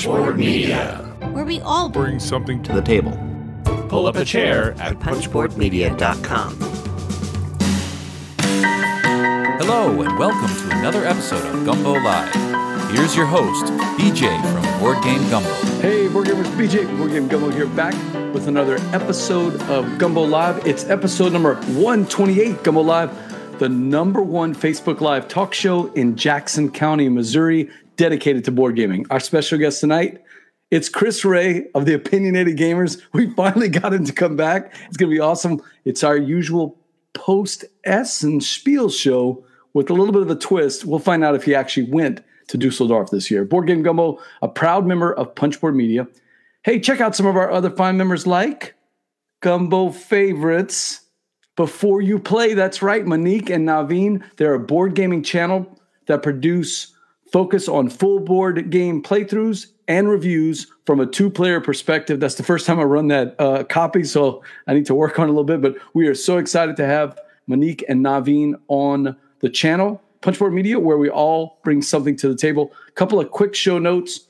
Punchboard Media, where we all bring something to the table. Pull up a chair at punchboardmedia.com. Hello, and welcome to another episode of Gumbo Live. Here's your host, BJ from Board Game Gumbo. Hey, Board Gamers, BJ, Board Game Gumbo here, back with another episode of Gumbo Live. It's episode number 128, Gumbo Live, the number one Facebook Live talk show in Jackson County, Missouri, dedicated to board gaming. Our special guest tonight, it's Chris Ray of the Opinionated Gamers. We finally got him to come back. It's going to be awesome. It's our usual post Essen Spiel show with a little bit of a twist. We'll find out if he actually went to Dusseldorf this year. Board Game Gumbo, a proud member of Punchboard Media. Hey, check out some of our other fine members like Gumbo Favorites. Before you play, that's right, Monique and Naveen. They're a board gaming channel that produce focus on full board game playthroughs and reviews from a two player perspective. That's the first time I run that uh, copy, so I need to work on a little bit. But we are so excited to have Monique and Naveen on the channel, Punchboard Media, where we all bring something to the table. A couple of quick show notes.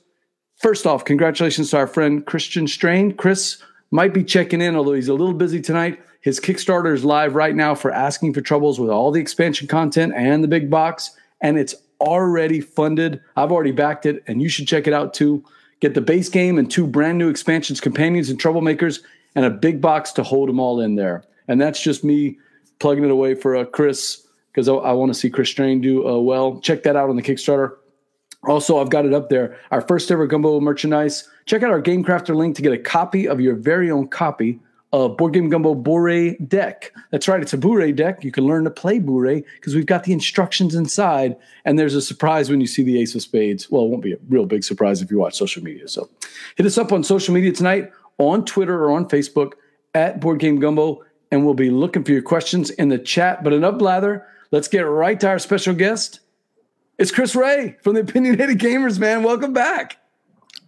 First off, congratulations to our friend Christian Strain. Chris might be checking in, although he's a little busy tonight. His Kickstarter is live right now for Asking for Troubles with all the expansion content and the big box, and it's already funded. I've already backed it, and you should check it out too. Get the base game and two brand new expansions, companions and troublemakers, and a big box to hold them all in there. And that's just me plugging it away for uh, Chris because I, I want to see Chris Strain do uh, well. Check that out on the Kickstarter. Also, I've got it up there. Our first ever Gumbo merchandise. Check out our Game Crafter link to get a copy of your very own copy uh, Board Game Gumbo Bourrée deck. That's right, it's a Bourrée deck. You can learn to play Bourrée because we've got the instructions inside, and there's a surprise when you see the Ace of Spades. Well, it won't be a real big surprise if you watch social media. So hit us up on social media tonight, on Twitter or on Facebook at Board Game Gumbo, and we'll be looking for your questions in the chat. But enough blather. Let's get right to our special guest. It's Chris Ray from the Opinionated Gamers, man. Welcome back.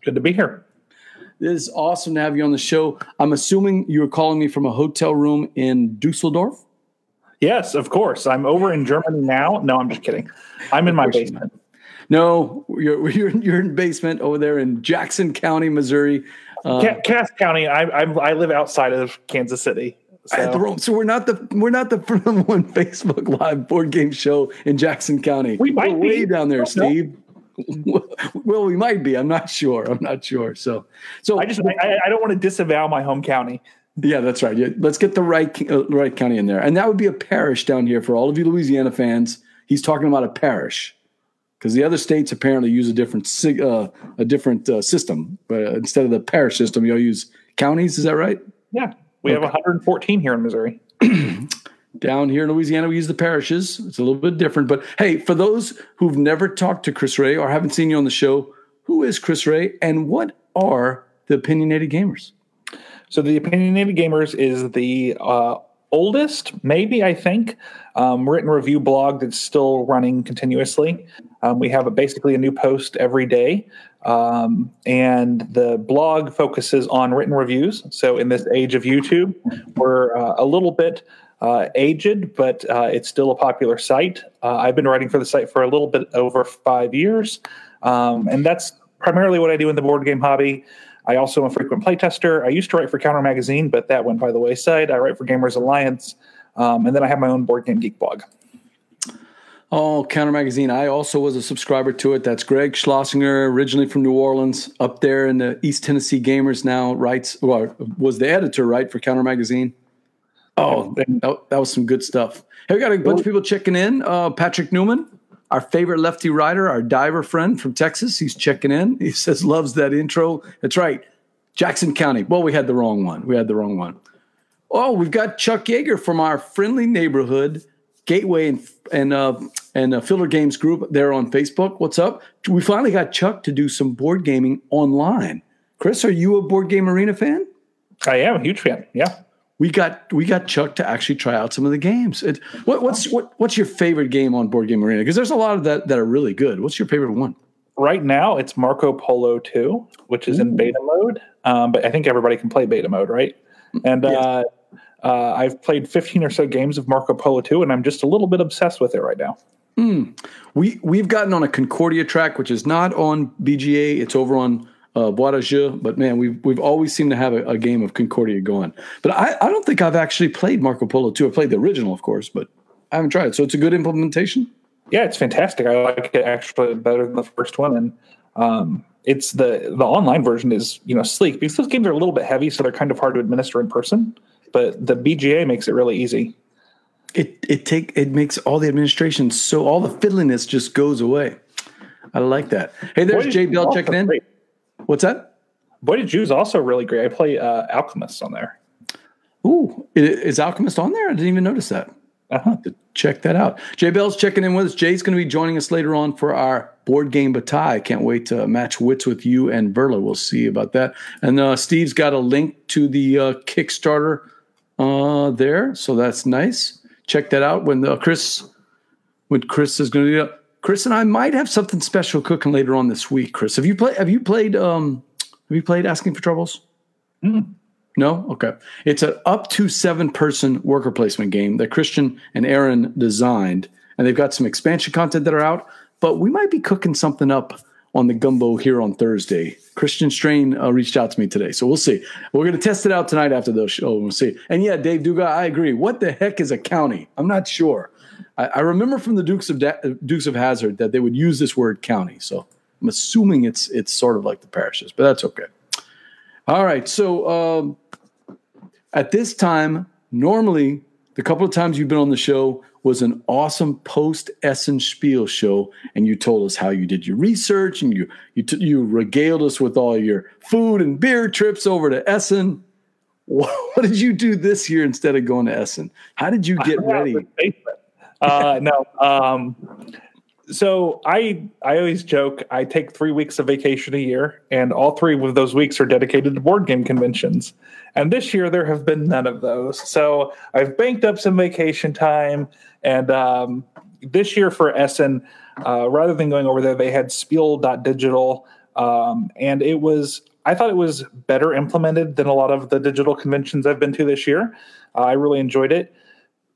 Good to be here. It is awesome to have you on the show. I'm assuming you're calling me from a hotel room in Dusseldorf. Yes, of course. I'm over in Germany now. No, I'm just kidding. I'm in my basement. No, you're you're you're in basement over there in Jackson County, Missouri. Uh, Cass County. I, I I live outside of Kansas City. So. so. we're not the we're not the one Facebook Live board game show in Jackson County. We might we're be way down there, Steve. well, we might be. I'm not sure. I'm not sure. So, so I just I, I don't want to disavow my home county. Yeah, that's right. Yeah, let's get the right uh, right county in there, and that would be a parish down here for all of you Louisiana fans. He's talking about a parish because the other states apparently use a different uh, a different uh, system, but instead of the parish system, you'll use counties. Is that right? Yeah, we okay. have 114 here in Missouri. Down here in Louisiana, we use the parishes. It's a little bit different. But hey, for those who've never talked to Chris Ray or haven't seen you on the show, who is Chris Ray and what are the Opinionated Gamers? So, the Opinionated Gamers is the uh, oldest, maybe I think, um, written review blog that's still running continuously. Um, we have a, basically a new post every day. Um, and the blog focuses on written reviews. So, in this age of YouTube, we're uh, a little bit uh, aged, but uh, it's still a popular site. Uh, I've been writing for the site for a little bit over five years, um, and that's primarily what I do in the board game hobby. I also am a frequent playtester. I used to write for Counter Magazine, but that went by the wayside. I write for Gamers Alliance, um, and then I have my own Board Game Geek blog. Oh, Counter Magazine. I also was a subscriber to it. That's Greg Schlossinger, originally from New Orleans, up there in the East Tennessee Gamers now, writes, well, was the editor, right, for Counter Magazine. Oh, that, that, was some good stuff. Hey, we got a bunch of people checking in. Uh, Patrick Newman, our favorite lefty rider, our diver friend from Texas, he's checking in. He says loves that intro. That's right, Jackson County. Well, we had the wrong one. We had the wrong one. Oh, we've got Chuck Yeager from our friendly neighborhood Gateway and and uh, and uh, Filler Games group there on Facebook. What's up? We finally got Chuck to do some board gaming online. Chris, are you a board game arena fan? I am a huge fan. Yeah we got we got Chuck to actually try out some of the games. It, what, what's what, what's your favorite game on Board Game Arena? Because there's a lot of that that are really good. What's your favorite one? Right now, it's Marco Polo 2, which is Ooh. in beta mode. Um, but I think everybody can play beta mode, right? And yes. uh, uh, I've played 15 or so games of Marco Polo 2, and I'm just a little bit obsessed with it right now. Mm. We we've gotten on a Concordia track, which is not on BGA. It's over on uh, Boîte à Jeux, but man, we've we've always seemed to have a, a game of Concordia going. But I, I don't think I've actually played Marco Polo 2. I played the original, of course, but I haven't tried it. So it's a good implementation. Yeah, it's fantastic. I like it actually better than the first one, and um, it's the the online version is you know sleek because those games are a little bit heavy, so they're kind of hard to administer in person. But the BGA makes it really easy. It it take it makes all the administration so all the fiddliness just goes away. I like that. Hey, there's Boy, Jay Bell checking in. great. What's that? Boîte à Jeux's also really great. I play uh, Alchemist on there. Ooh, is Alchemist on there? I didn't even notice that. Uh-huh. to check that out. Jay Bell's checking in with us. Jay's going to be joining us later on for our board game bataille. Can't wait to match wits with you and Verla. We'll see about that. And uh, Steve's got a link to the uh, Kickstarter uh, there, so that's nice. Check that out when uh, Chris when Chris is going to do that. Chris and I might have something special cooking later on this week. Chris, have you played? Have you played? Um, have you played Asking for Troubles? No? Okay. It's an up to seven person worker placement game that Christian and Aaron designed. And they've got some expansion content that are out, but we might be cooking something up on the gumbo here on Thursday. Christian Strain uh, reached out to me today. So we'll see. We're going to test it out tonight after the show. We'll see. And yeah, Dave Duga, I agree. What the heck is a county? I'm not sure. I, I remember from the Dukes of da- Dukes of Hazzard that they would use this word county. So I'm assuming it's it's sort of like the parishes, but that's okay. All right. So um, at this time, normally the couple of times you've been on the show was an awesome post Essen Spiel show, and you told us how you did your research and you you t- you regaled us with all your food and beer trips over to Essen. What, what did you do this year instead of going to Essen? How did you get ready? Uh, no. Um, so I I always joke I take three weeks of vacation a year, and all three of those weeks are dedicated to board game conventions. And this year there have been none of those. So I've banked up some vacation time, and um, this year for Essen, uh, rather than going over there, they had Spiel.digital, um, and it was I thought it was better implemented than a lot of the digital conventions I've been to this year. Uh, I really enjoyed it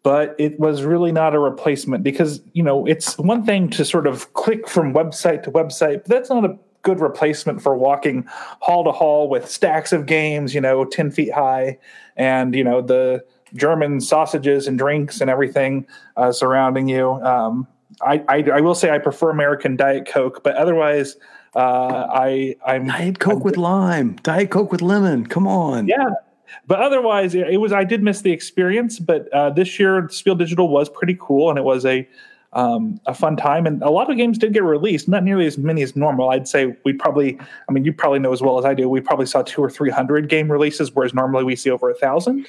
but it was really not a replacement because you know it's one thing to sort of click from website to website but that's not a good replacement for walking hall to hall with stacks of games you know 10 feet high and you know the german sausages and drinks and everything uh, surrounding you um, I, I, I will say i prefer american diet coke but otherwise uh, i i'm Diet Coke with lime, Diet Coke with lemon. Come on. yeah but otherwise it was i did miss the experience but uh, this year spiel digital was pretty cool and it was a um, a fun time and a lot of games did get released not nearly as many as normal i'd say we probably i mean you probably know as well as i do we probably saw two or three hundred game releases whereas normally we see over a thousand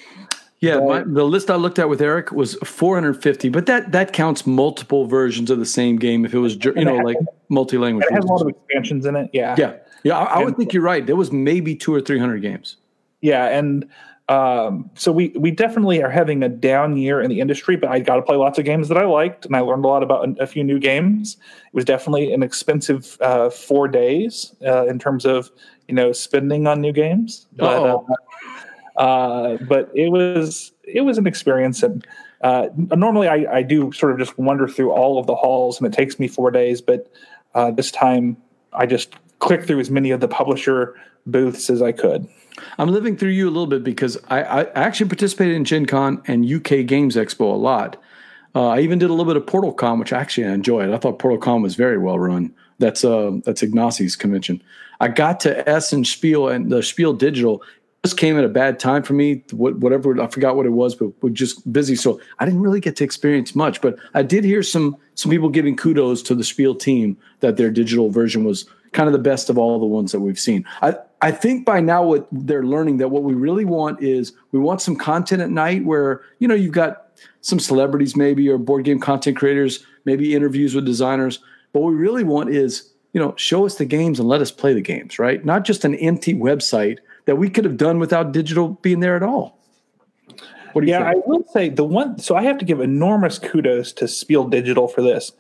Yeah, my, the list I looked at with Eric was 450, but that that counts multiple versions of the same game if it was you know like multi-language. it has a lot of expansions in it yeah Yeah, yeah, I, I would think you're right. There was maybe two or three hundred games. Yeah, and um, so we we definitely are having a down year in the industry, but I got to play lots of games that I liked, and I learned a lot about a, few new games. It was definitely an expensive uh, four days uh, in terms of you know spending on new games, but uh, uh, but it was it was an experience, and uh, normally I, I do sort of just wander through all of the halls, and it takes me four days, but uh, this time I just clicked through as many of the publisher booths as I could. I'm living through you a little bit because I, I actually participated in Gen Con and UK Games Expo a lot. Uh, I even did a little bit of Portal Con, which actually I enjoyed. I thought Portal Con was very well run. That's uh, that's Ignacio's convention. I got to Essen Spiel and the Spiel Digital just came at a bad time for me. Whatever I forgot what it was, but we're just busy, so I didn't really get to experience much. But I did hear some some people giving kudos to the Spiel team that their digital version was kind of the best of all the ones that we've seen. I I think by now what they're learning that what we really want is we want some content at night where you know you've got some celebrities maybe or board game content creators, maybe interviews with designers. But what we really want is you know show us the games and let us play the games, right? Not just an empty website that we could have done without digital being there at all. What do you Yeah, I think? will say the one. So I have to give enormous kudos to Spiel Digital for this.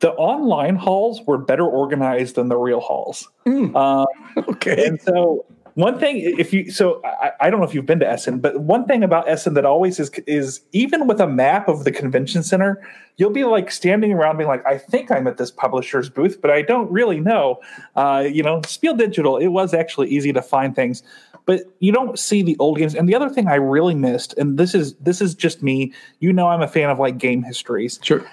The online halls were better organized than the real halls. Um, okay. and so one thing, if you so I, I, don't know if you've been to Essen, but one thing about Essen that always is is even with a map of the convention center, you'll be like standing around being like, I think I'm at this publisher's booth, but I don't really know. Uh, you know, Spiel Digital, it was actually easy to find things, but you don't see the old games. And the other thing I really missed, and this is this is just me, you know, I'm a fan of like game histories. Sure.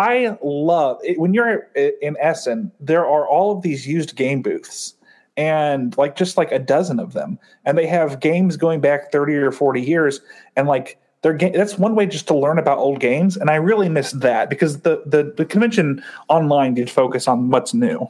I love it, when you're in Essen, there are all of these used game booths and like just like a dozen of them. And they have games going back 30 or 40 years. And like they're ga- that's one way just to learn about old games. And i really missed that because the the, the convention online did focus on what's new.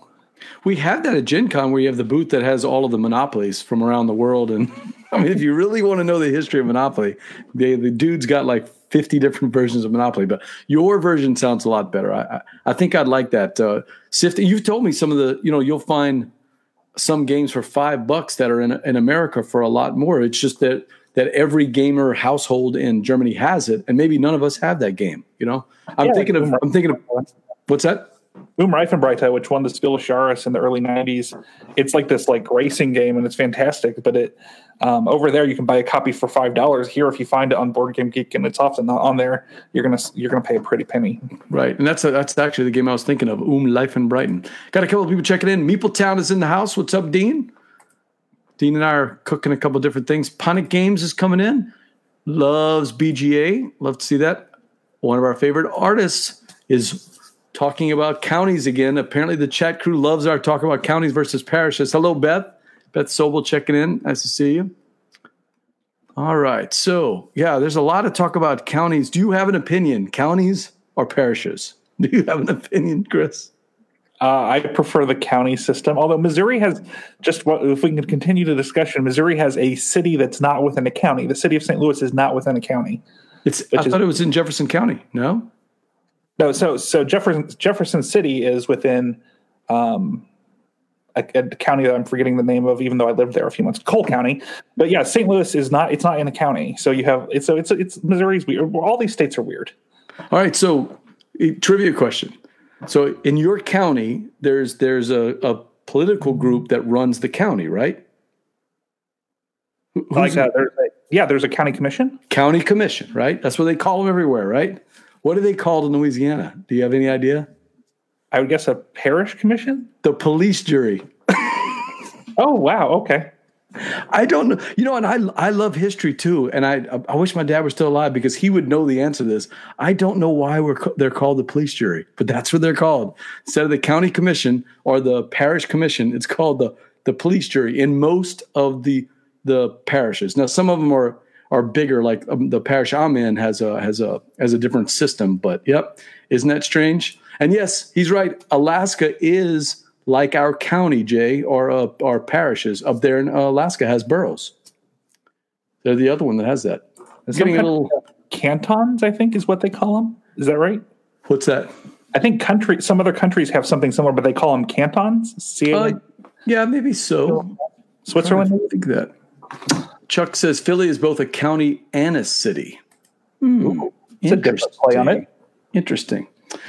We have that at gen con where you have the booth that has all of the monopolies from around the world. And i mean if you really want to know the history of monopoly the, the dude's got like 50 different versions of monopoly but your version sounds a lot better i, I, I think i'd like that uh, sifting you've told me some of the you know you'll find some games for five bucks that are in, in America for a lot more. It's just that that every gamer household in Germany has it, and maybe none of us have that game. You know, I'm yeah, thinking of I'm thinking of what's that? Boom Reifenbreite, which won the des Jahres in the early '90s. It's like this like racing game, and it's fantastic. But it um, over there, you can buy a copy for five dollars. Here, if you find it on Board Game Geek and it's often not on there, you're gonna you're gonna pay a pretty penny. Right, and that's a, that's actually the game I was thinking of. Um Life in Brighton. Got a couple of people checking in. Meeple Town is in the house. What's up, Dean? Dean and I are cooking a couple different things. Panic Games is coming in. Loves BGA. Love to see that. One of our favorite artists is talking about counties again. Apparently, the chat crew loves our talk about counties versus parishes. Hello, Beth. Beth Sobel checking in. Nice to see you. All right. So, yeah, there's a lot of talk about counties. Do you have an opinion, counties or parishes? Do you have an opinion, Chris? Uh, I prefer the county system. Although Missouri has just, if we can continue the discussion, Missouri has a city that's not within a county. The city of St. Louis is not within a county. It's. I thought it was in Jefferson County. No. No. So so Jefferson Jefferson City is within um, a, a, county that I'm forgetting the name of, even though I lived there a few months. Cole County, but yeah, St. Louis is not. It's not in a county. So you have it's so it's it's Missouri's weird. All these states are weird. All right, so trivia question. So in your county, there's there's a, a political group that runs the county, right? Who's like uh, there's a, yeah, there's a county commission. County commission, right? That's what they call them everywhere, right? What are they called in Louisiana? Do you have any idea? I would guess a parish commission. The police jury. oh wow! Okay. I don't know. You know, and I I love history too, and I I wish my dad were still alive because he would know the answer to this. I don't know why we're they're called the police jury, but that's what they're called. Instead of the county commission or the parish commission, it's called the the police jury in most of the the parishes. Now, some of them are are bigger, like um, the parish I'm in has a has a has a different system. But yep, isn't that strange? And yes, he's right. Alaska is like our county, Jay, or uh, our parishes up there in Alaska has boroughs. They're the other one that has that. It's getting a little cantons, I think, is what they call them. Is that right? What's that? I think country. Some other countries have something similar, but they call them cantons. C- uh, yeah, maybe so. Switzerland. I think that. Chuck says Philly is both a county and a city. Mm, it's a different play on it. Interesting.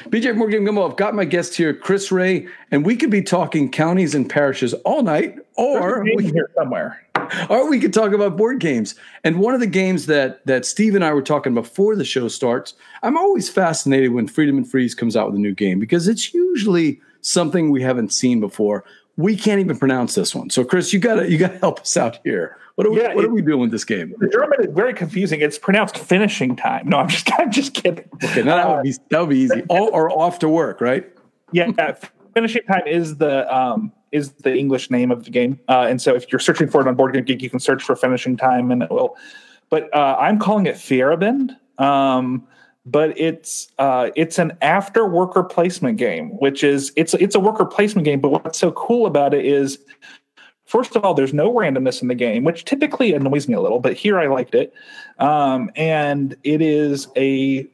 BJ Board Game Gumbo, I've got my guest here, Chris Ray, and we could be talking counties and parishes all night, or we here somewhere. Or we could talk about board games. And one of the games that that Steve and I were talking before the show starts, I'm always fascinated when Friedemann Friese comes out with a new game because it's usually something we haven't seen before. We can't even pronounce this one. So Chris, you gotta you gotta help us out here. What are, yeah, we, what it, are we doing with this game? The German is very confusing. It's pronounced finishing time. No, I'm just I'm just kidding. Okay, now that would be that would be easy. All, or off to work, right? Yeah, finishing time is the um, is the English name of the game. Uh, and so if you're searching for it on Board Game Geek, you can search for finishing time, and it will. But uh, I'm calling it Feierabend. Um, but it's uh, it's an after worker placement game, which is it's it's a worker placement game. But what's so cool about it is First of all, there's no randomness in the game, which typically annoys me a little, but here I liked it. Um, and it is a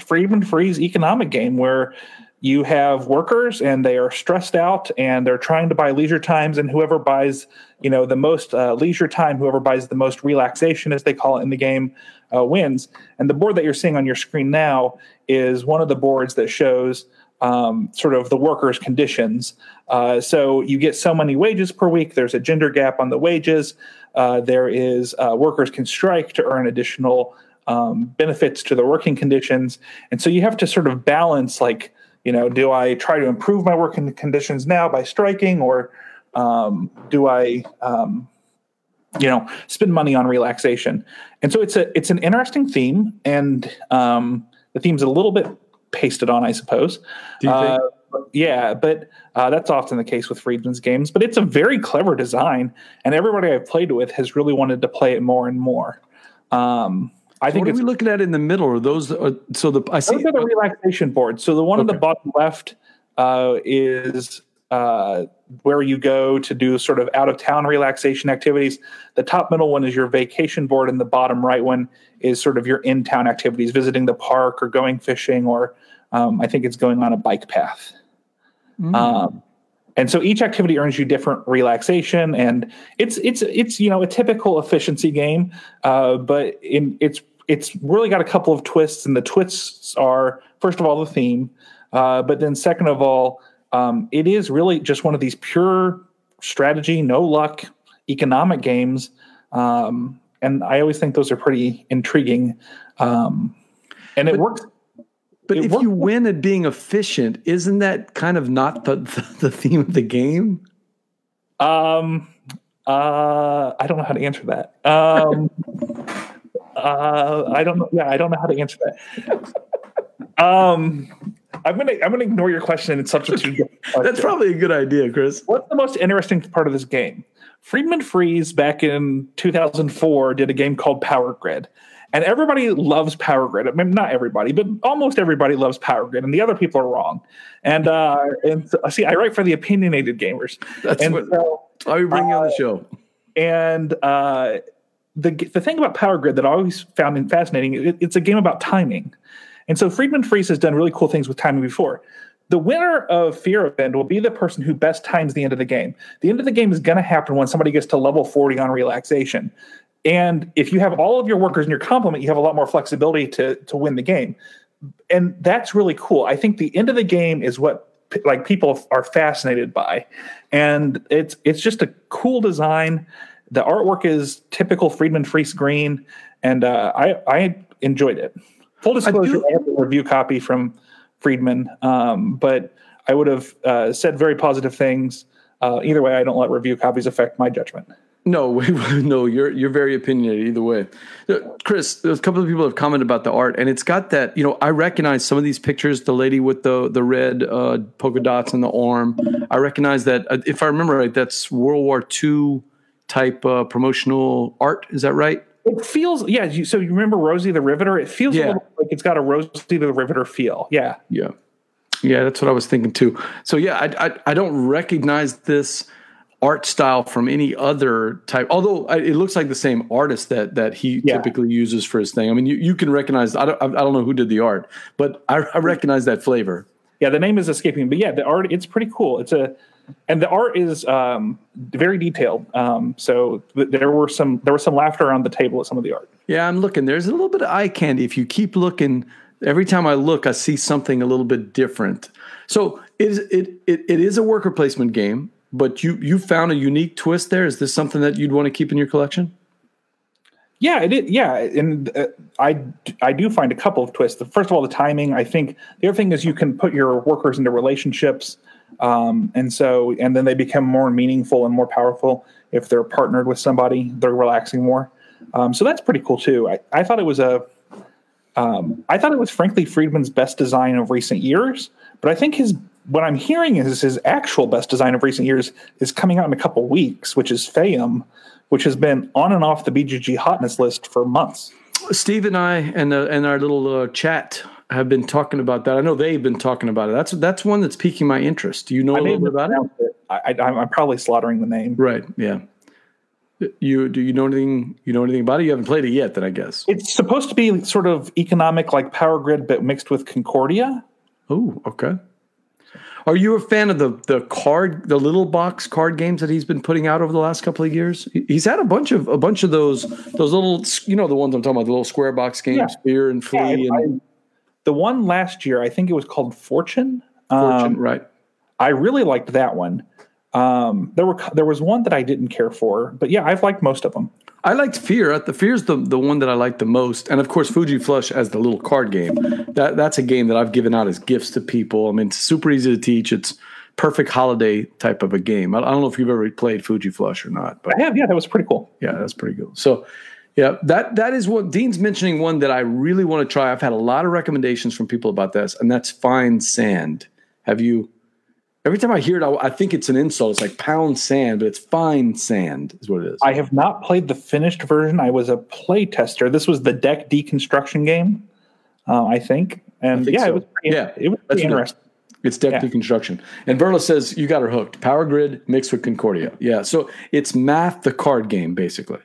Friedemann Friese economic game where you have workers and they are stressed out and they're trying to buy leisure times and whoever buys you know the most uh, leisure time whoever buys the most relaxation as they call it in the game uh, wins and the board that you're seeing on your screen now is one of the boards that shows um, sort of the workers' conditions. Uh, so you get so many wages per week. There's a gender gap on the wages. Uh, there is uh, workers can strike to earn additional um, benefits to the working conditions, and so you have to sort of balance like you know, do I try to improve my working conditions now by striking, or um, do I um, you know spend money on relaxation? And so it's a it's an interesting theme, and um, the theme's a little bit pasted on, I suppose. Do you think? Uh, yeah, but uh, that's often the case with Friedemann's games. But it's a very clever design, and everybody I've played with has really wanted to play it more and more. Um, I think what are we looking at in the middle? Are those uh, so the I see those are the relaxation boards. So the one on the bottom left uh, is uh, where you go to do sort of out of town relaxation activities. The top middle one is your vacation board, and the bottom right one is sort of your in town activities, visiting the park or going fishing, or um, I think it's going on a bike path. Mm. Um, and so each activity earns you different relaxation, and it's it's it's you know a typical efficiency game, uh, but in it's it's really got a couple of twists, and the twists are first of all the theme, uh, but then second of all, um, it is really just one of these pure strategy, no luck economic games, um, and I always think those are pretty intriguing, um, and it But- works. But it if worked- you win at being efficient, isn't that kind of not the the theme of the game? Um, uh, I don't know how to answer that. Um, uh, I don't know. Yeah, I don't know how to answer that. Um, I'm gonna I'm gonna ignore your question and substitute. your That's probably a good idea, Chris. What's the most interesting part of this game? Friedemann Friese back in 2004 did a game called Power Grid. And everybody loves Power Grid. I mean, not everybody, but almost everybody loves Power Grid, and the other people are wrong. And uh, and so, see, I write for the opinionated gamers. That's and what so, we bring you on the show. and uh, the the thing about Power Grid that I always found fascinating, it, it's a game about timing. And so Friedemann Friese has done really cool things with timing before. The winner of Feierabend will be the person who best times the end of the game. The end of the game is going to happen when somebody gets to level 40 on relaxation. And if you have all of your workers in your complement, you have a lot more flexibility to to win the game. And that's really cool. I think the end of the game is what like people are fascinated by. And it's it's just a cool design. The artwork is typical Friedemann Friese green, and uh, I I enjoyed it. Full disclosure, do- I, have a review copy from Friedemann, um, but I would have uh, said very positive things. Uh, either way, I don't let review copies affect my judgment. No, no, you're you're very opinionated either way. Uh, Chris, a couple of people have commented about the art, and it's got that. You know, I recognize some of these pictures. The lady with the the red uh, polka dots on the arm. I recognize that. Uh, if I remember right, that's World War II type uh, promotional art. Is that right? It feels, yeah. You, so you remember Rosie the Riveter? It feels Yeah. a little like it's got a Rosie the Riveter feel. Yeah. Yeah, yeah, that's what I was thinking too. So yeah, I I, I don't recognize this art style from any other type. Although I, it looks like the same artist that that he Yeah. typically uses for his thing. I mean, you, you can recognize. I don't I don't know who did the art, but I, I recognize that flavor. Yeah, the name is escaping, me, but yeah, the art it's pretty cool. It's a and the art is um, very detailed. Um, so th- there were some there was some laughter around the table at some of the art. Yeah, I'm looking. There's a little bit of eye candy. If you keep looking, every time I look, I see something a little bit different. So it is it it, it is a worker placement game, but you you found a unique twist there. Is this something that you'd want to keep in your collection? Yeah, it is. Yeah, and uh, I I do find a couple of twists. First of all, the timing. I think the other thing is you can put your workers into relationships, um, and so and then they become more meaningful and more powerful if they're partnered with somebody. They're relaxing more. Um, so that's pretty cool too. I, I thought it was a. Um, I thought it was frankly Friedemann's best design of recent years, but I think his what I'm hearing is his actual best design of recent years is coming out in a couple weeks, which is Fayum, which has been on and off the BGG hotness list for months. Steve and I and uh, and our little uh, chat have been talking about that. I know they've been talking about it. That's that's one that's piquing my interest. Do you know a I may little bit about it? it. I, I, I'm probably slaughtering the name. Right. Yeah. You do you know anything? You know anything about it? You haven't played it yet, then I guess. It's supposed to be sort of economic, like Power Grid, but mixed with Concordia. Oh, okay. Are you a fan of the the card, the little box card games that he's been putting out over the last couple of years? He's had a bunch of a bunch of those those little, you know, the ones I'm talking about, the little square box games, Yeah. Spear and Flea, I- and the one last year, I think it was called Fortune. Fortune, right? I really liked that one. Um, there were there was one that I didn't care for, but yeah, I've liked most of them. I liked Fear. The Fear's the the one that I like the most, and of course Fuji Flush as the little card game. That that's a game that I've given out as gifts to people. I mean, it's super easy to teach. It's perfect holiday type of a game. I, I don't know if you've ever played Fuji Flush or not, but I have. Yeah, that was pretty cool. yeah, that's pretty cool. So, yeah, that that is what Dean's mentioning. One that I really want to try. I've had a lot of recommendations from people about this, and that's Fine Sand. Have you? Every time I hear it, I, I think it's an insult. It's like pound sand, but it's fine sand, is what it is. I have not played the finished version. I was a play tester. This was the deck deconstruction game, uh, I think. And think yeah, so. it was pretty, Yeah, it was pretty interesting. It's deck Yeah. deconstruction. And Verla says you got her hooked. Power Grid mixed with Concordia. Yeah, so it's math the card game basically.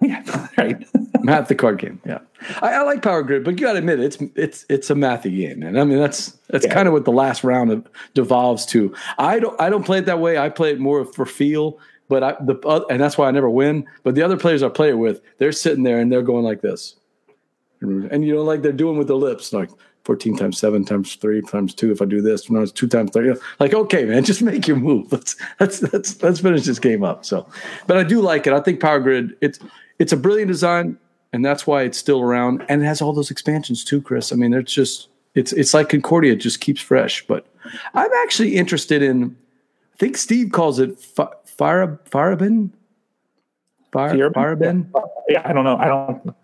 Yeah, right. Math the card game. Yeah, I, I like Power Grid, but you got to admit it's it's it's a mathy game, and I mean that's that's Yeah. kind of what the last round of, devolves to. I don't I don't play it that way. I play it more for feel. But I the uh, and that's why I never win. But the other players I play it with, they're sitting there and they're going like this, and you know, like they're doing with their lips, like fourteen times seven times three times two. If I do this, no, it's two times three. Like, okay, man, just make your move. Let's let's let's let's finish this game up. So, but I do like it. I think Power Grid it's it's a brilliant design, and that's why it's still around, and it has all those expansions too, Chris. I mean, it's just it's it's like Concordia, it just keeps fresh. But I'm actually interested in. I think Steve calls it fi- fire firebin. Fire. Yeah, I don't know. I don't.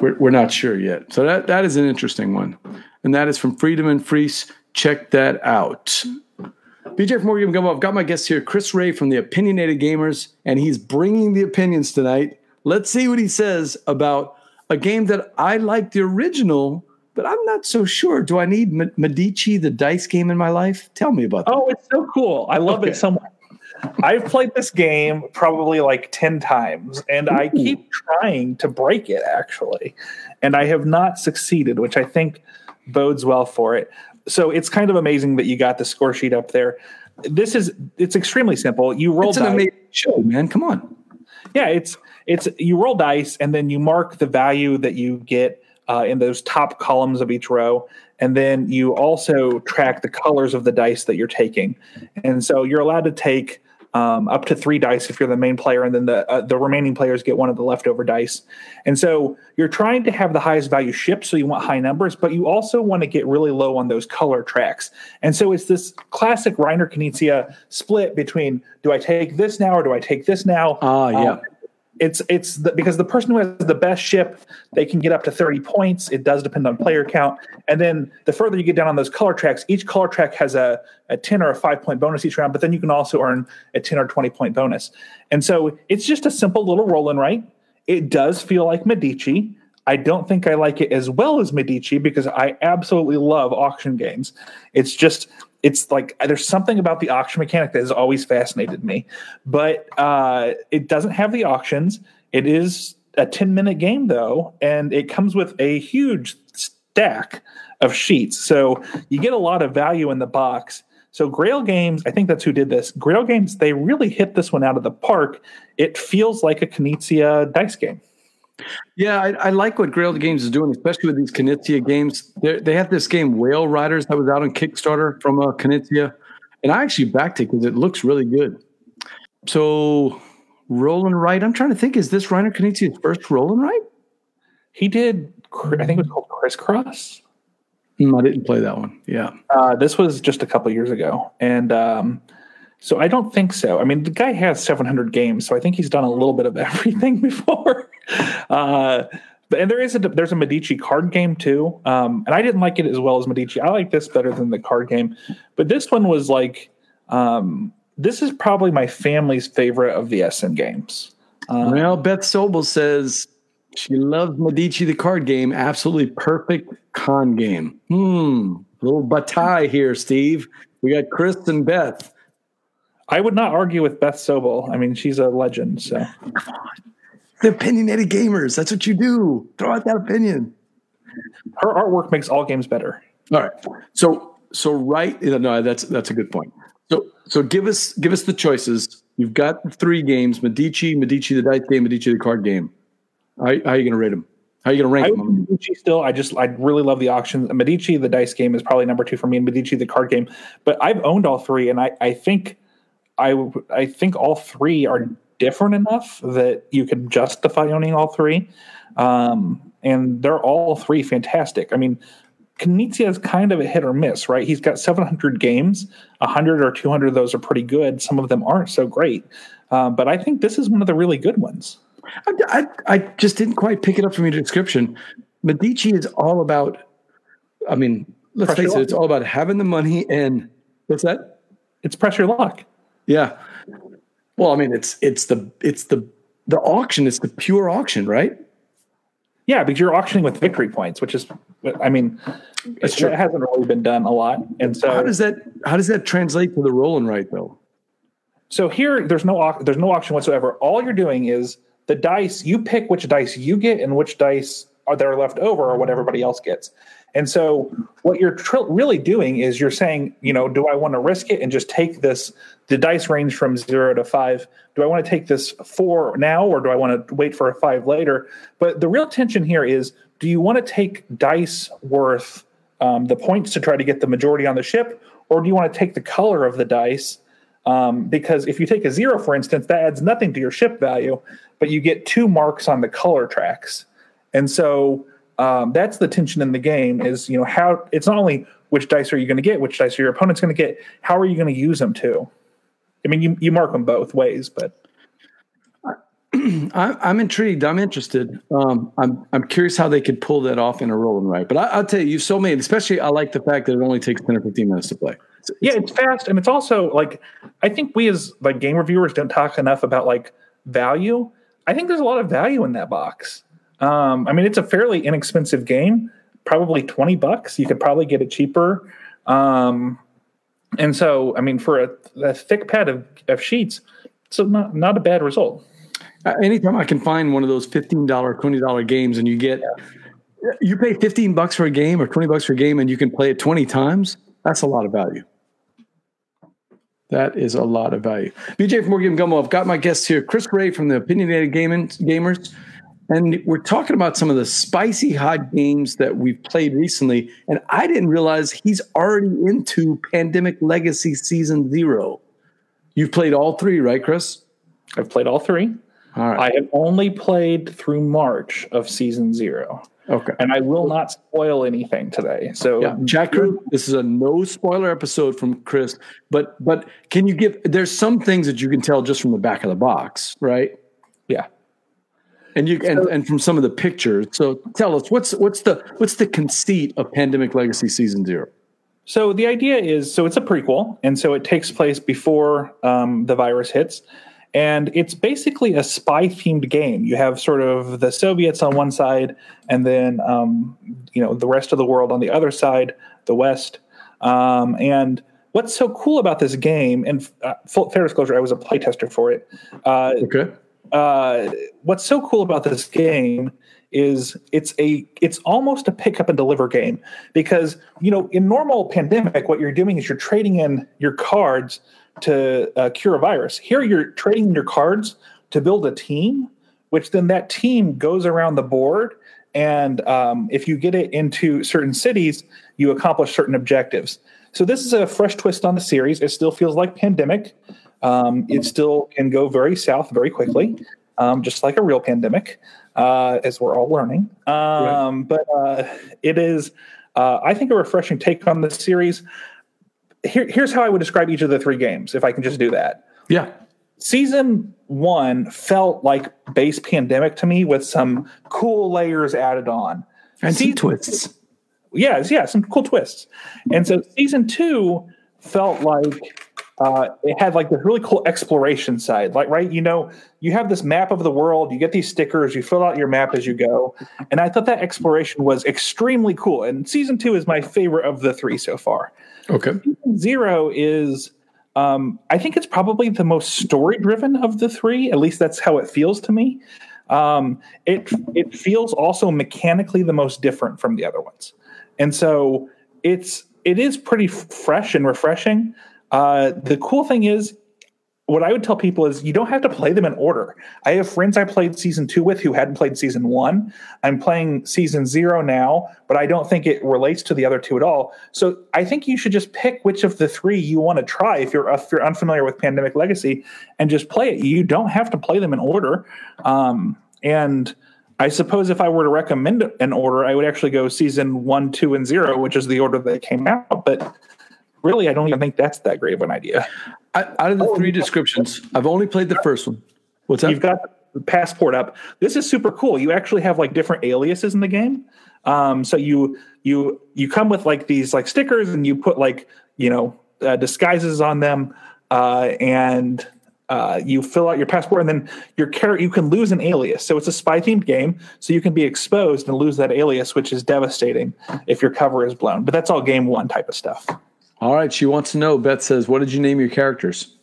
We're, we're not sure yet. So that, that is an interesting one. And that is from Friedemann Friese. Check that out. BJ from Board Game Gumbo, I've got my guest here, Chris Ray from the Opinionated Gamers, and he's bringing the opinions tonight. Let's see what he says about a game that I like the original, but I'm not so sure. Do I need Medici, the dice game, in my life? Tell me about that. Oh, it's so cool. I love Okay. it so much. I've played this game probably like 10 times and I keep trying to break it actually. And I have not succeeded, which I think bodes well for it. So it's kind of amazing that you got the score sheet up there. This is it's extremely simple. You roll It's an dice. amazing show, man. Come on. Yeah, it's it's you roll dice and then you mark the value that you get uh, in those top columns of each row, and then you also track the colors of the dice that you're taking. And so you're allowed to take um, up to three dice if you're the main player, and then the uh, the remaining players get one of the leftover dice. And so you're trying to have the highest value ship, so you want high numbers, but you also want to get really low on those color tracks. And so it's this classic Reiner Knizia split between do I take this now or do I take this now? Ah, yeah. Um, it's it's the, because the person who has the best ship they can get up to 30 points. It does depend on player count. And then the further you get down on those color tracks each color track has a, a 10 or a 5 point bonus each round but then you can also earn a 10 or 20 point bonus. And so it's just a simple little roll and right? It does feel like medici. I don't think i like it as well as medici because i absolutely love auction games. It's just it's like there's something about the auction mechanic that has always fascinated me but uh, it doesn't have the auctions. It is a 10 minute game though and it comes with a huge stack of sheets. So you get a lot of value in the box. So grail games i think that's who did this. Grail games they really hit this one out of the park. It feels like a Knizia dice game Yeah, I, I like what Grail Games is doing, especially with these Knizia games. They're, they have this game Whale Riders that was out on Kickstarter from uh, and I actually backed it because it looks really good. So, roll and write, I'm trying to think, is this Reiner Knizia's first roll and write? he did, I think it was called crisscross Mm, I didn't play that one. Yeah. Uh, this was just a couple years ago, and um, so I don't think so. I mean, the guy has 700 games, so I think he's done a little bit of everything before. Uh, and there is a there's a Medici card game too, um, and I didn't like it as well as Medici. I like this better than the card game, but this one was like um, this is probably my family's favorite of the Essen games. Uh, Well, Beth Sobel says she loves Medici, the card game. Absolutely perfect con game. Hmm. Little bataille here, Steve. We got Chris and Beth. I would not argue with Beth Sobel. I mean, she's a legend. So The opinionated gamers. That's what you do. Throw out that opinion. her artwork makes all games better. All right. So so right. No, that's that's a good point. So so give us give us the choices. You've got three games: Medici, Medici the dice game, Medici the card game. How, how are you going to rate them? How are you going to I rank would them? Medici still. I just I really love the auction. Medici, the dice game, is probably number two for me, and Medici, the card game. But I've owned all three, and I I think I I think all three are different enough that you can justify owning all three. Um, and they're all three fantastic. I mean, Knizia is kind of a hit or miss, right? He's got 700 games, 100 or 200 of those are pretty good. Some of them aren't so great. Um, but I think this is one of the really good ones. I, I, I just didn't quite pick it up from your description. Medici is all about, I mean, let's Pressure face it, it's all about having the money and what's that? It's pressure luck. Yeah. Well, I mean, it's it's the it's the the auction. It's the pure auction, right? Yeah, because you're auctioning with victory points, which is, I mean, That's it, true. hasn't really been done a lot. And so, How does that how does that translate to the rolling right though? so here, there's no there's no auction whatsoever. All you're doing is the dice. You pick which dice you get and which dice are that are left over, or what everybody else gets. And so, what you're tr- really doing is you're saying, you know, do I want to risk it and just take this? The dice range from zero to five. Do I want to take this four now, or do I want to wait for a five later? But the real tension here is: do you want to take dice worth um, the points to try to get the majority on the ship, or do you want to take the color of the dice? Um, because if you take a zero, for instance, that adds nothing to your ship value, but you get two marks on the color tracks. And so um, that's the tension in the game is, you know, how it's not only which dice are you going to get, which dice are your opponent's going to get, how are you going to use them too? I mean, you, you mark them both ways, but I, I'm intrigued. I'm interested. Um, I'm I'm curious how they could pull that off in a rolling right. But I, I'll tell you, you've so made. Especially, I like the fact that it only takes ten or fifteen minutes to play. It's- yeah, it's fast. And it's also like, I think we as like game reviewers don't talk enough about like value. I think there's a lot of value in that box. Um, I mean, it's a fairly inexpensive game, probably 20 bucks. You could probably get it cheaper. Um, and so, I mean, for a, a thick pad of, of sheets, it's not, not a bad result. Uh, anytime I can find one of those fifteen dollar, twenty dollar games, and you get you pay fifteen bucks for a game or twenty bucks for a game, and you can play it twenty times. That's a lot of value. That is a lot of value. BJ from Board Game Gumbo. I've got my guests here, Chris Ray from the Opinionated Gamers, and we're talking about some of the spicy hot games that we've played recently. And I didn't realize he's already into Pandemic Legacy Season Zero. You've played all three, right, Chris? I've played all three. All right. I have only played through March of season zero, okay. and I will not spoil anything today. So, Yeah, crew. This is a no spoiler episode from Chris, but but can you give? There's some things that you can tell just from the back of the box, right? Yeah. And you and, and from some of the pictures. So tell us what's what's the what's the conceit of Pandemic Legacy Season Zero? So the idea is, so it's a prequel, and so it takes place before um, the virus hits, and it's basically a spy-themed game. You have sort of the Soviets on one side, and then um, you know the rest of the world on the other side, the West. Um, and what's so cool about this game, and uh, full fair disclosure, I was a playtester for it. Uh, Okay. Uh, what's so cool about this game is it's a it's almost a pick up and deliver game because you know in normal pandemic what you're doing is you're trading in your cards to uh, cure a virus. Here you're trading in your cards to build a team which then that team goes around the board and um, if you get it into certain cities you accomplish certain objectives. So this is a fresh twist on the series. It still feels like pandemic um, it still can go very south very quickly, um, just like a real pandemic, uh, as we're all learning. Um, But uh, it is, uh, I think, a refreshing take on the series. Here, here's how I would describe each of the three games, if I can just do that. Yeah. Season one felt like base pandemic to me with some cool layers added on. And some twists. yeah, yeah, some cool twists. And so season two felt like uh, it had like this really cool exploration side. Like, right, you know, you have this map of the world, you get these stickers, you fill out your map as you go. And I thought that exploration was extremely cool. And season two is my favorite of the three so far. Okay. Zero is, um, I think it's probably the most story driven of the three. At least that's how it feels to me. Um, it it feels also mechanically the most different from the other ones, and so it's it is pretty f- fresh and refreshing. Uh, the cool thing is, what I would tell people is you don't have to play them in order. I have friends I played season two with who hadn't played season one. I'm playing season zero now, but I don't think it relates to the other two at all. So I think you should just pick which of the three you want to try if you're if you're unfamiliar with Pandemic Legacy and just play it. You don't have to play them in order. Um, and I suppose if I were to recommend an order, I would actually go season one, two, and zero, which is the order that came out. But really, I don't even think that's that great of an idea. I, out of the three descriptions, I've only played the first one. What's that? You've got the passport up. This is super cool. You actually have like different aliases in the game. Um, so you you you come with like these like stickers, and you put like you know uh, disguises on them, uh, and uh, you fill out your passport, and then your character you can lose an alias. So it's a spy themed game, so you can be exposed and lose that alias, which is devastating if your cover is blown. But that's all game one type of stuff. All right. She wants to know. Beth says, "What did you name your characters?"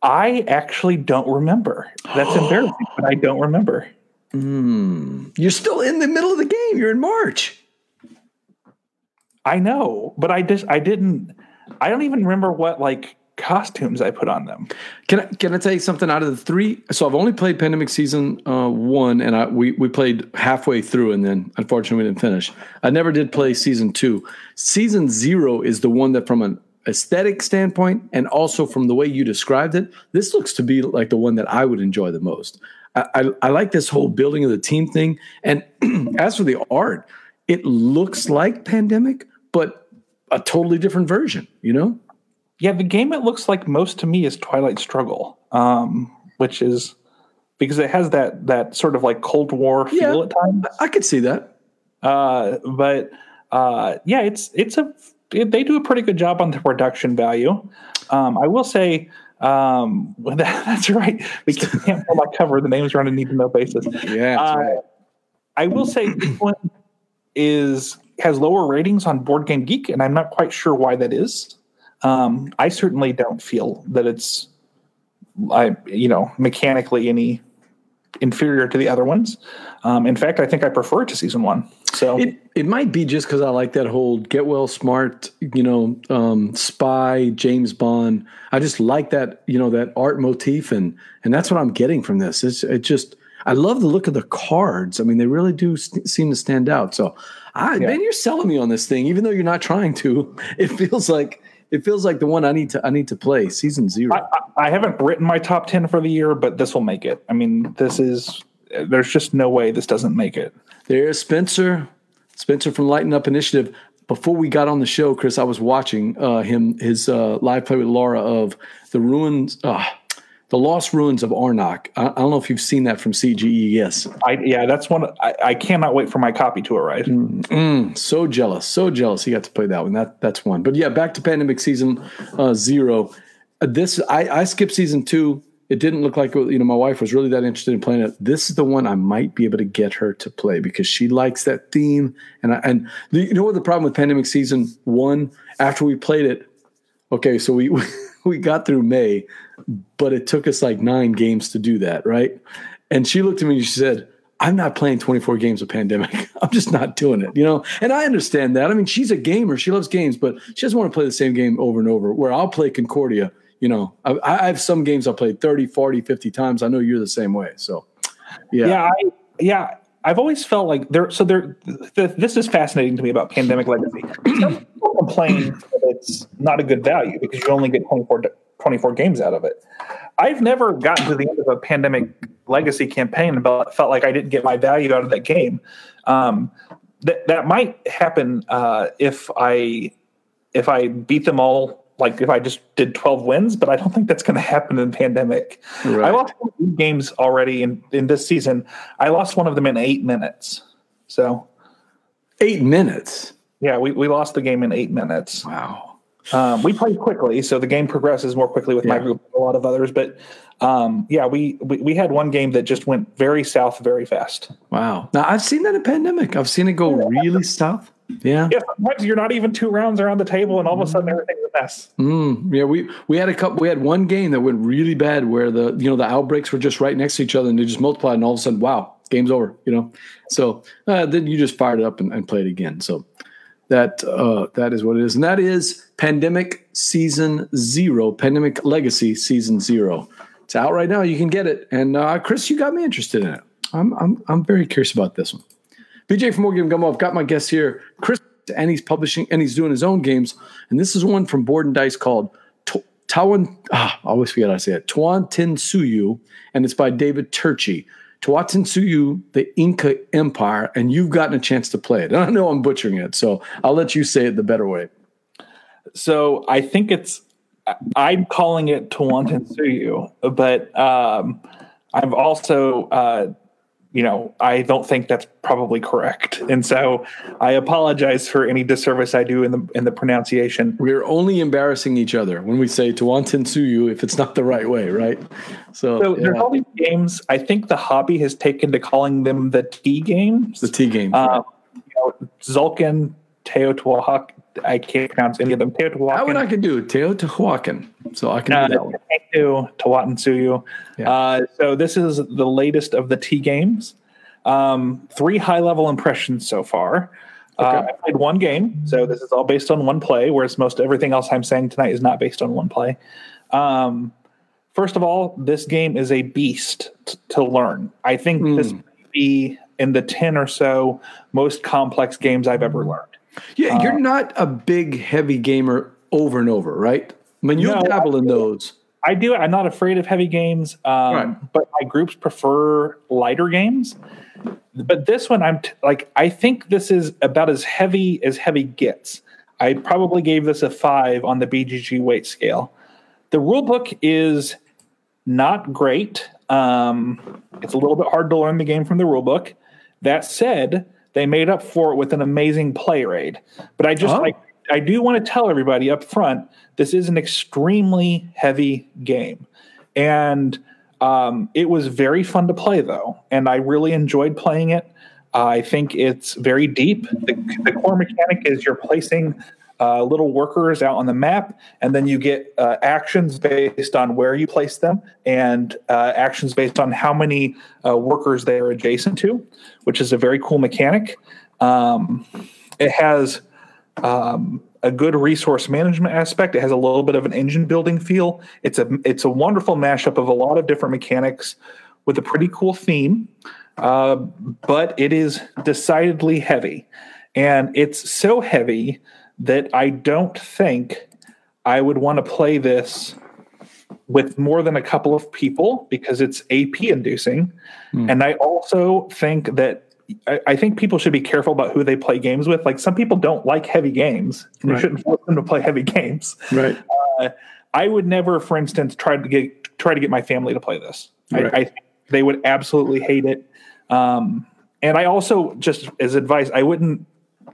I actually don't remember. That's embarrassing, but I don't remember. Hmm. You're still in the middle of the game. You're in March. I know, but I just I didn't. I don't even remember what like costumes I put on them. Can I can I tell you something? Out of the three, so I've only played Pandemic Season uh, one, and I we we played halfway through, and then unfortunately we didn't finish. I never did play Season two. Season zero is the one that, from an aesthetic standpoint, and also from the way you described it, this looks to be like the one that I would enjoy the most. I, I, I like this whole building of the team thing, and as for the art, it looks like Pandemic, but a totally different version. You know. Yeah, the game it looks like most to me is Twilight Struggle, um, which is because it has that that sort of like Cold War feel Yeah. at times. I could see that. Uh, but uh, yeah, it's it's a it, they do a pretty good job on the production value. Um, I will say um, that, that's right. We can't, can't pull my cover. The names are on a need to know basis. Yeah. Uh, I will say this one is has lower ratings on Board Game Geek, and I'm not quite sure why that is. Um, I certainly don't feel that it's, I you know, mechanically any inferior to the other ones. Um, in fact, I think I prefer it to season one. So It it might be just because I like that whole get well smart, you know, um, spy James Bond. I just like that, you know, that art motif, and and that's what I'm getting from this. It's it just I love the look of the cards. I mean, they really do st- seem to stand out. So, I man, you're selling me on this thing, even though you're not trying to. It feels like it feels like the one I need to I need to play. Season zero. I, I- haven't written my top 10 for the year, but this will make it. I mean, this is, there's just no way this doesn't make it. There's Spencer, Spencer from Lighten Up Initiative. Before we got on the show, Chris, I was watching uh, him his uh, live play with Laura of the ruins, uh, the lost ruins of Arnak. I, I don't know if you've seen that from CGE. Yes, I, yeah, that's one. I, I cannot wait for my copy to arrive. so jealous, so jealous. He got to play that one. That that's one. But yeah, back to Pandemic Season uh, Zero. Uh, this I, I skipped season two. It didn't look like you know my wife was really that interested in playing it. This is the one I might be able to get her to play because she likes that theme. And I, and the, you know what the problem with Pandemic Season One? After we played it, okay, so we we got through May, but it took us like nine games to do that, right? And she looked at me and she said, I'm not playing 24 games of Pandemic. I'm just not doing it, you know? And I understand that. I mean, she's a gamer. She loves games, but she doesn't want to play the same game over and over. Where I'll play Concordia, you know, I, I have some games I've played 30, 40, 50 times. I know you're the same way. So, yeah. Yeah, I, yeah. I've always felt like there. So there. Th- this is fascinating to me about Pandemic Legacy. Complain that it's not a good value because you only get 24, 24 games out of it. I've never gotten to the end of a Pandemic Legacy campaign and felt felt like I didn't get my value out of that game. Um, that that might happen uh, if I if I beat them all. Like if I just did 12 wins, but I don't think that's going to happen in pandemic. Right. I lost games already in, in this season. I lost one of them in eight minutes. So Eight minutes. Yeah, we, we lost the game in eight minutes. Wow. Um, we played quickly, so the game progresses more quickly with my group than a lot of others. But um, yeah, we, we we had one game that just went very south very fast. Wow. Now, I've seen that in Pandemic. I've seen it go really south. Yeah. Yeah, sometimes you're not even two rounds around the table, and all of a sudden everything's a mess. Mm, yeah, we we had a couple. We had one game that went really bad where the you know the outbreaks were just right next to each other and they just multiplied and all of a sudden, wow, game's over. You know, so uh, then you just fired it up and, and played again. So that uh, that is what it is, and that is Pandemic Season Zero, Pandemic Legacy Season Zero. It's out right now. You can get it, and uh, Chris, you got me interested in it. I'm I'm I'm very curious about this one. BJ from Board Game Gumbo. I've got my guest here, Chris, and he's publishing and he's doing his own games, and this is one from Board and Dice called Tawan. Ah, I always forget how to say it. Tuan Tin Suyu, and it's by David Turczi. Tawantinsuyu, the Inca Empire, and you've gotten a chance to play it. And I know I'm butchering it, so I'll let you say it the better way. So I think it's I'm calling it Tawantinsuyu, but um, I've also uh, you know, I don't think that's probably correct. And so I apologize for any disservice I do in the in the pronunciation. We're only embarrassing each other when we say Tawantin Suyu if it's not the right way, right? So, so yeah. there's all these games. I think the hobby has taken to calling them the T games. The T games. Uh, you know, Tzolk'in, Teotihuacan, I can't pronounce any of them. Teotihuacan. That one I can do. Teotihuacan. So I can uh, do that one. Teotihuacan Yeah. Uh, so this is the latest of the T games. Um, three high level impressions so far. Uh, okay. Uh, I played one game, so this is all based on one play, whereas most everything else I'm saying tonight is not based on one play. Um, first of all, this game is a beast t- to learn. I think mm. this might be in the 10 or so most complex games I've ever learned. Yeah, you're uh, not a big, heavy gamer over and over, right? I mean, you no, dabble in those. I do. I'm not afraid of heavy games, um, right. but my groups prefer lighter games. But this one, I'm t- like, I think this is about as heavy as heavy gets. I probably gave this a five on the BGG weight scale. The rule book is not great. Um, it's a little bit hard to learn the game from the rule book. That said, they made up for it with an amazing player aid. But I just oh. like I do want to tell everybody up front this is an extremely heavy game. And um, it was very fun to play, though. And I really enjoyed playing it. Uh, I think it's very deep. The, the core mechanic is you're placing uh, little workers out on the map, and then you get uh, actions based on where you place them, and uh, actions based on how many uh, workers they are adjacent to, which is a very cool mechanic. Um, it has um, a good resource management aspect. It has a little bit of an engine building feel. It's a it's a wonderful mashup of a lot of different mechanics with a pretty cool theme, uh, but it is decidedly heavy, and it's so heavy that I don't think I would want to play this with more than a couple of people because it's AP inducing. Mm. And I also think that I, I, think people should be careful about who they play games with. Like some people don't like heavy games. Right. You shouldn't force them to play heavy games. Right. Uh, I would never, for instance, try to get try to get my family to play this. Right. I, I they would absolutely hate it. Um, and I also just as advice, I wouldn't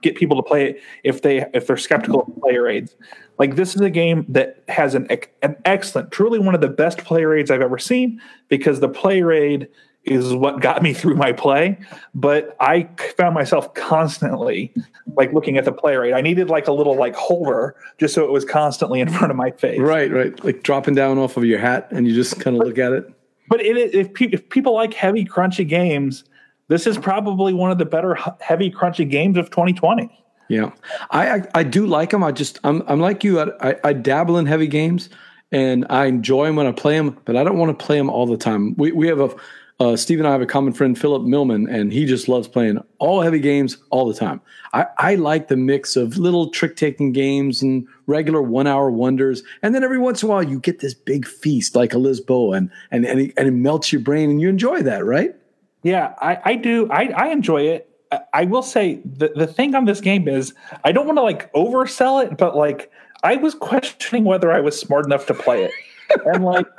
get people to play it if they if they're skeptical of player aids. Like this is a game that has an an excellent, truly one of the best player aids I've ever seen because the player aid is what got me through my play. But I found myself constantly like looking at the player aid. I needed like a little like holder just so it was constantly in front of my face. Right, right, like dropping down off of your hat and you just kind of look at it. But it, if, pe- if people like heavy, crunchy games this is probably one of the better heavy crunchy games of 2020 yeah i i, I do like them i just i'm, I'm like you I, I, dabble in heavy games and i enjoy them when i play them but i don't want to play them all the time we, we have a uh, Steve and I have a common friend, Philip Millman, and he just loves playing all heavy games all the time. I, I like the mix of little trick taking games and regular one hour wonders. And then every once in a while, you get this big feast like a Lisboa, and, and, and, it, and it melts your brain, and you enjoy that, right? Yeah, I, I do. I, I enjoy it. I, I will say the, the thing on this game is I don't want to like oversell it, but like I was questioning whether I was smart enough to play it. and like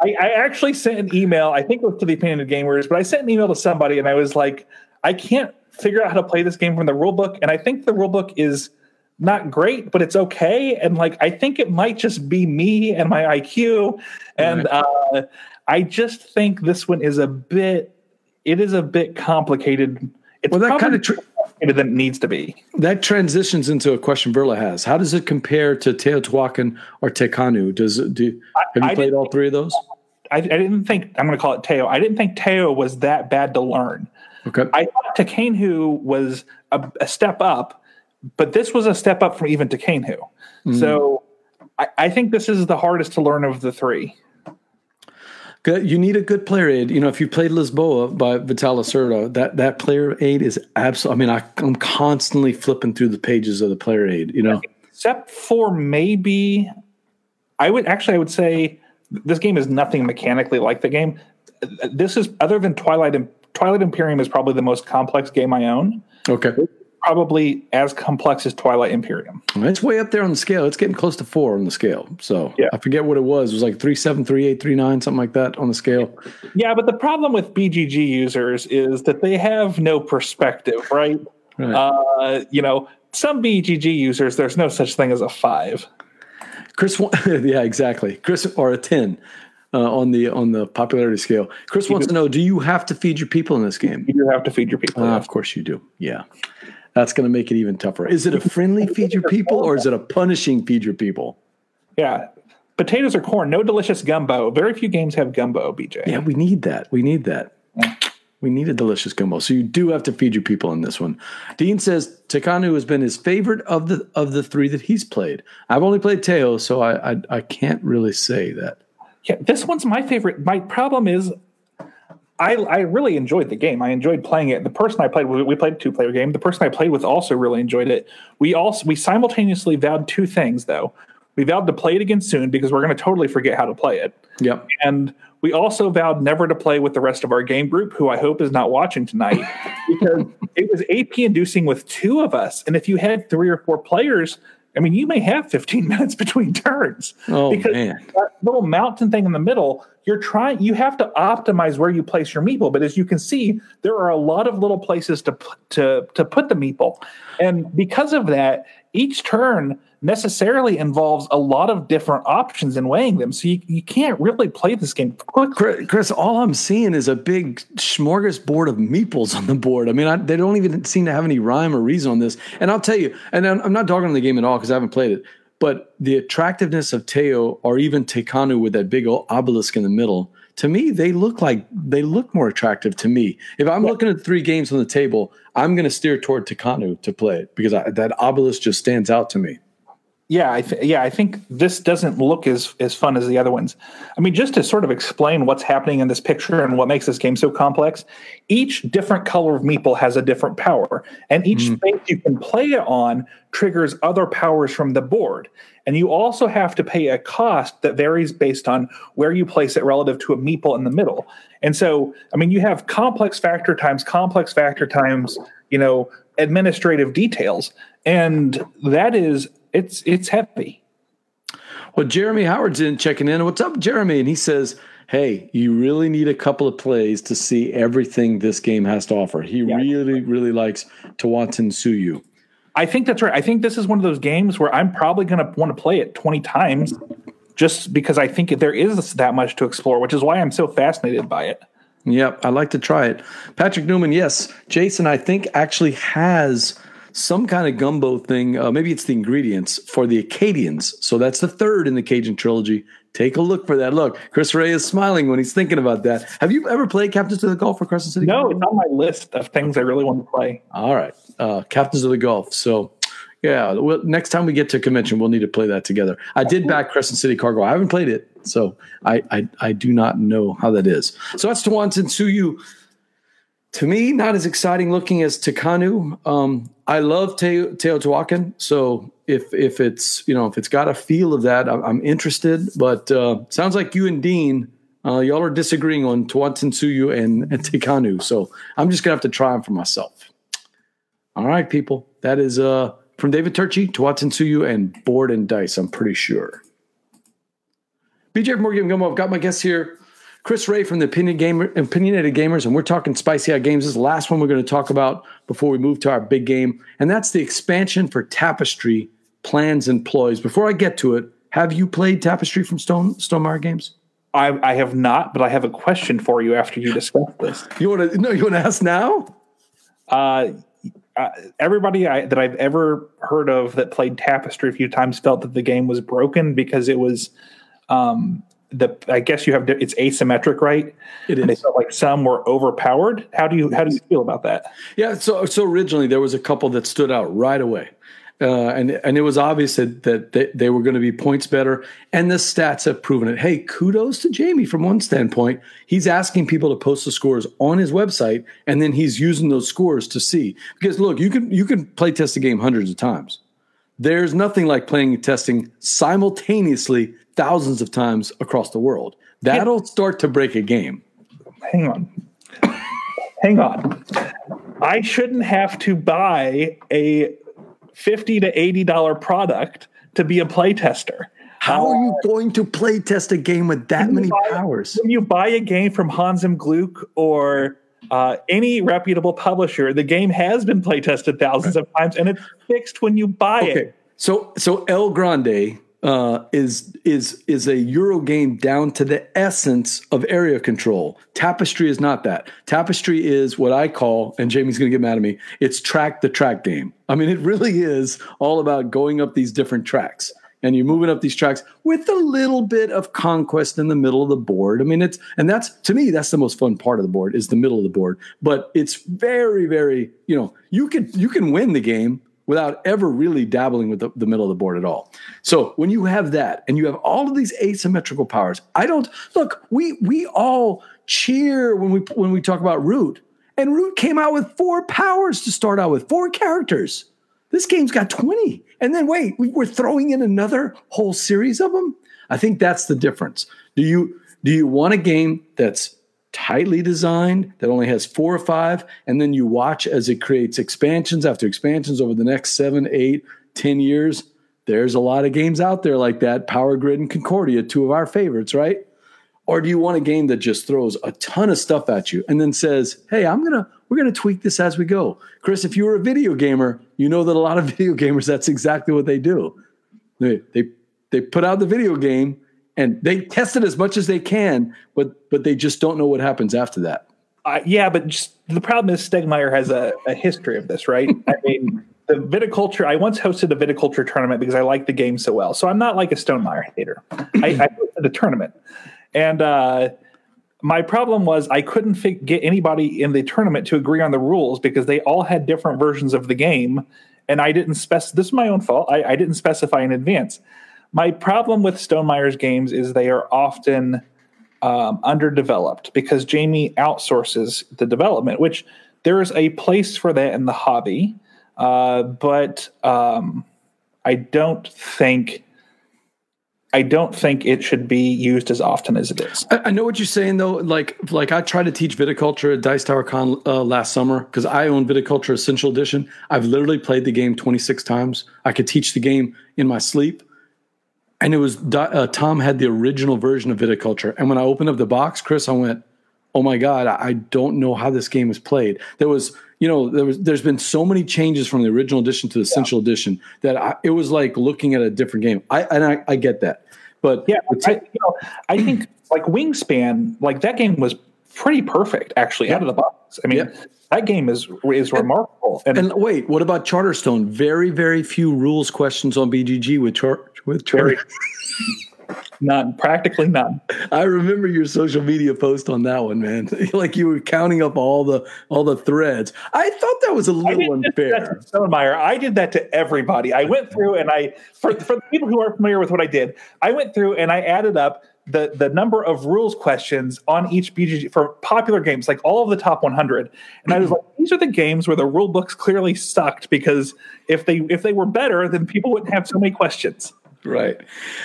I, I, actually sent an email, I think it was to the opinionated gamers, but I sent an email to somebody and I was like, I can't figure out how to play this game from the rule book. And I think the rule book is not great, but it's okay. And like I think it might just be me and my IQ. And uh, I just think this one is a bit it is a bit complicated. It's well, that kind of tr- than it needs to be. That transitions into a question Verla has. How does it compare to Teotihuacan or Tekhenu? Does it do? Have you I played all three of those? I, I didn't think I'm going to call it Teo. I didn't think Teo was that bad to learn. Okay. I thought Tekhanu was a, a step up, but this was a step up from even Tekhenu. Mm-hmm. So I, I think this is the hardest to learn of the three. You need a good player aid. You know, if you played Lisboa by Vital Lacerda, that that player aid is absolutely. I mean, I, I'm constantly flipping through the pages of the player aid. You know, Except for maybe, I would actually I would say this game is nothing mechanically like the game. This is other than Twilight. Twilight Imperium is probably the most complex game I own. okay, Probably as complex as Twilight Imperium. it's way up there on the scale. It's getting close to four on the scale. So Yeah. I forget what it was. It was like three seven, three eight, three nine, something like that on the scale. Yeah, but the problem with BGG users is that they have no perspective, right? Right. Uh, you know, some BGG users, there's no such thing as a five. Chris, yeah, exactly. Chris or a ten uh, on the on the popularity scale. Chris wants to know: Do you have to feed your people in this game? You do have to feed your people. Ah, of course you do. Yeah. That's going to make it even tougher. Is it a friendly feed your people or is it a punishing feed your people? yeah. Potatoes or corn, no delicious gumbo. Very few games have gumbo, BJ. Yeah, we need that. We need that. Mm. We need a delicious gumbo. So you do have to feed your people in this one. Dean says Tekhenu has been his favorite of the of the three that he's played. I've only played Teo, so I I, I can't really say that. Yeah, this one's my favorite. My problem is, I I really enjoyed the game. I enjoyed playing it. The person I played with, we played a two player game. The person I played with also really enjoyed it. We also we simultaneously vowed two things though. We vowed to play it again soon because we're going to totally forget how to play it. Yep. And we also vowed never to play with the rest of our game group, who I hope is not watching tonight, because it was AP inducing with two of us. And if you had three or four players, I mean, you may have 15 minutes between turns. Oh, because man. that little mountain thing in the middle, you're trying, you have to optimize where you place your meeple. But as you can see, there are a lot of little places to, to, to put the meeple. And because of that, each turn necessarily involves a lot of different options and weighing them. So you, you can't really play this game quickly. Chris, all I'm seeing is a big smorgasbord of meeples on the board. I mean, I, they don't even seem to have any rhyme or reason on this. And I'll tell you, and I'm, I'm not dogging on the game at all because I haven't played it, but the attractiveness of Teo or even Tekhenu with that big old obelisk in the middle, to me, they look like they look more attractive to me. If I'm looking at three games on the table, I'm going to steer toward Tekhenu to play it because I, that obelisk just stands out to me. Yeah, I th- yeah, I think this doesn't look as as fun as the other ones. I mean, just to sort of explain what's happening in this picture and what makes this game so complex, each different color of meeple has a different power, and each hmm. space you can play it on triggers other powers from the board. And you also have to pay a cost that varies based on where you place it relative to a meeple in the middle. And so, I mean, you have complex factor times complex factor times, you know, administrative details, and that is it's it's heavy. Well, Jeremy Howard's in checking in. What's up, Jeremy? And he says, Hey, you really need a couple of plays to see everything this game has to offer. He really, really likes Tawatan Suyu. I think that's right. I think this is one of those games where I'm probably going to want to play it 20 times just because I think there is that much to explore, which is why I'm so fascinated by it. Yep, I'd like to try it. Patrick Newman, yes. Jason, I think, actually has some kind of gumbo thing. Uh, maybe it's the ingredients for the Acadians. So that's the third in the Cajun trilogy. Take a look for that. Look, Chris Ray is smiling when he's thinking about that. Have you ever played Captains of the Gulf for Crescent City? No, it's on my list of things I really want to play. All right, uh, Captains of the Gulf. So, yeah, well, next time we get to convention, we'll need to play that together. I did back Crescent City Cargo. I haven't played it, so I I, I do not know how that is. So that's Tawantin Suyu. To me, not as exciting looking as Tekhenu. Um, I love Te- Teotihuacan, so if if it's you know if it's got a feel of that, I'm, I'm interested. But uh, sounds like you and Dean, uh, y'all are disagreeing on Tawantin Suyu and, and Tekhenu. So I'm just gonna have to try them for myself. All right, people. That is uh, from David Turczi, Tawantin Suyu, and Board and Dice. I'm pretty sure. BJ Board Game Gumbo. I've got my guests here. Chris Ray from the Opinion Gamer, Opinionated Gamers, and we're talking Spicy Eye Games. This is the last one we're going to talk about before we move to our big game, and that's the expansion for Tapestry plans and ploys. Before I get to it, have you played Tapestry from Stone Stonemaier Games? I, I have not, but I have a question for you after you discuss this. You want to? No, you want to ask now? Uh, uh, everybody I, that I've ever heard of that played Tapestry a few times felt that the game was broken because it was um, the. I guess you have it's asymmetric, right? It And they felt like some were overpowered. How do you how do you feel about that? Yeah. So so originally there was a couple that stood out right away, Uh, and and it was obvious that, that they, they were going to be points better, and the stats have proven it. Hey, kudos to Jamie from one standpoint. He's asking people to post the scores on his website, and then he's using those scores to see. Because look, you can you can play test a game hundreds of times. There's nothing like playing and testing simultaneously thousands of times across the world. That'll start to break a game. Hang on. Hang on. I shouldn't have to buy a 50 to 80 dollar product to be a playtester. How are you going to play test a game with that many buy- powers? When you buy a game from Hans im Gluck or uh, any reputable publisher, the game has been play tested thousands of times and it's fixed when you buy Okay, it. so so El Grande uh, is is is a Euro game down to the essence of area control. Tapestry is not that. Tapestry is what I call, and Jamie's going to get mad at me. It's track the track game. I mean, it really is all about going up these different tracks. And you're moving up these tracks with a little bit of conquest in the middle of the board. I mean, it's and that's to me that's the most fun part of the board is the middle of the board. But it's very, very you know you can you can win the game without ever really dabbling with the, the middle of the board at all. So when you have that and you have all of these asymmetrical powers, I don't look. We we all cheer when we when we talk about Root, and Root came out with four powers to start out with, four characters. This game's got twenty, and then wait, we, we're throwing in another whole series of them. I think that's the difference. Do you do you want a game that's tightly designed that only has four or five and then you watch as it creates expansions after expansions over the next seven eight ten years there's a lot of games out there like that power grid and concordia two of our favorites right? Or do you want a game that just throws a ton of stuff at you and then says hey i'm gonna we're gonna tweak this as we go. Chris if you were a video gamer you know that a lot of video gamers that's exactly what they do. They they, they put out the video game and they test it as much as they can, but but they just don't know what happens after that. Uh, yeah, but just the problem is Stonemaier has a, a history of this, right? I mean, the viticulture. I once hosted a viticulture tournament because I like the game so well. So I'm not like a Stonemaier hater. I, I hosted the tournament, and uh, my problem was I couldn't fig- get anybody in the tournament to agree on the rules because they all had different versions of the game, and I didn't spec. This is my own fault. I, I didn't specify in advance. My problem with Stonemaier's games is they are often um, underdeveloped because Jamie outsources the development, which there is a place for that in the hobby, uh, but um, I don't think I don't think it should be used as often as it is. I, I know what you're saying though. Like like I tried to teach viticulture at Dice Tower Con uh, last summer because I own Viticulture Essential Edition. I've literally played the game 26 times. I could teach the game in my sleep. And it was uh, Tom had the original version of Viticulture. And when I opened up the box, Chris, I went, "Oh my god, I don't know how this game is played." There was, you know, there was there's been so many changes from the original edition to the Essential Edition that I, it was like looking at a different game. I and I, I get that, but Yeah, I, you know, I think like Wingspan, like that game was pretty perfect actually out of the box. I mean, Yeah. that game is is remarkable. And, And wait, what about Charterstone? Very, very few rules questions on BGG with char- with Charter. none, practically none. I remember your social media post on that one, man. like you were counting up all the all the threads. I thought that was a little didn't just do unfair. Stonemaier. I did that to everybody. I went through and I, for, for the people who aren't familiar with what I did, I went through and I added up the, the number of rules questions on each BGG for popular games, like all of the top 100. And I was like, these are the games where the rule books clearly sucked because if they if they were better, then people wouldn't have so many questions. Right.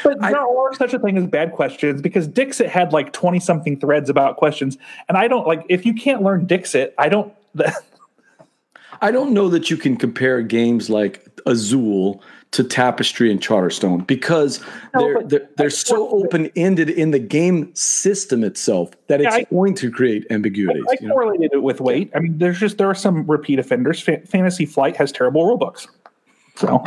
But there are such a thing as bad questions because Dixit had like 20 something threads about questions. And I don't like, if you can't learn Dixit, I don't. I don't know that you can compare games like Azul to Tapestry and Charterstone because No, they're they're, they're so open ended in the game system itself that it's I- going to create ambiguities. I you know? correlated it with weight. I mean, there's just there are some repeat offenders. Fa- Fantasy Flight has terrible rule books. So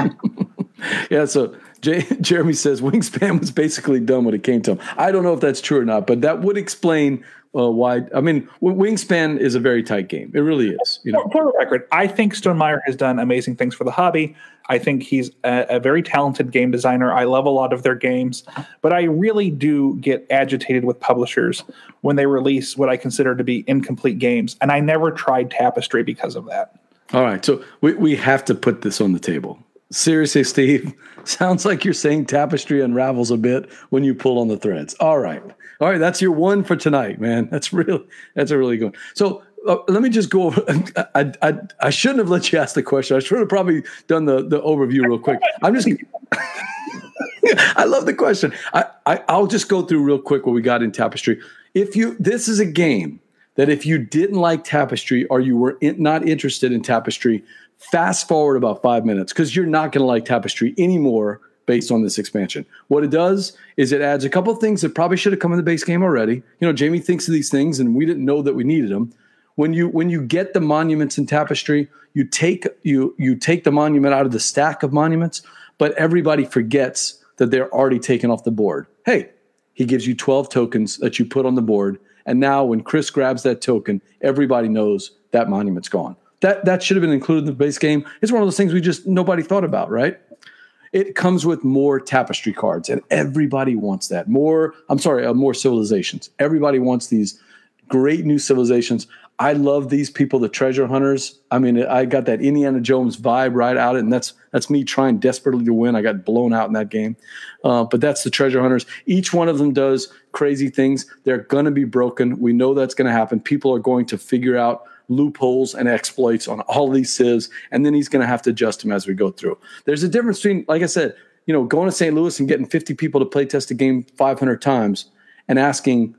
Yeah, so J- Jeremy says Wingspan was basically done when it came to him. I don't know if that's true or not, but that would explain uh, why. I mean, Wingspan is a very tight game. It really is. You know, for, the record, I think Stone Stonemaier has done amazing things for the hobby. I think he's a, a very talented game designer. I love a lot of their games, but I really do get agitated with publishers when they release what I consider to be incomplete games, and I never tried Tapestry because of that. all right. So we we have to put this on the table. Seriously, Steve, sounds like you're saying tapestry unravels a bit when you pull on the threads. All right. All right, that's your one for tonight, man. That's really that's a really good. One. So uh, let me just go over. I, I I shouldn't have let you ask the question. I should have probably done the the overview real quick. I'm just. I love the question. I, I I'll just go through real quick what we got in tapestry. If you this is a game that if you didn't like tapestry or you were in, not interested in tapestry, fast forward about five minutes because you're not going to like tapestry anymore based on this expansion. What it does is it adds a couple things that probably should have come in the base game already. You know, Jamie thinks of these things and we didn't know that we needed them. When you when you get the monuments in tapestry, you take you you take the monument out of the stack of monuments, but everybody forgets that they're already taken off the board. Hey, he gives you 12 tokens that you put on the board and now when Chris grabs that token, everybody knows that monument's gone. That that should have been included in the base game. It's one of those things we just nobody thought about, right? It comes with more tapestry cards, and everybody wants that. More, I'm sorry, uh, more civilizations. Everybody wants these great new civilizations. I love these people, the treasure hunters. I mean, I got that Indiana Jones vibe right out of it, and that's that's me trying desperately to win. I got blown out in that game, uh, but that's the treasure hunters. Each one of them does crazy things. They're going to be broken. We know that's going to happen. People are going to figure out loopholes and exploits on all these civs, and then he's going to have to adjust them as we go through. There's a difference between, like I said, you know, going to St. Louis and getting 50 people to play test a game 500 times and asking,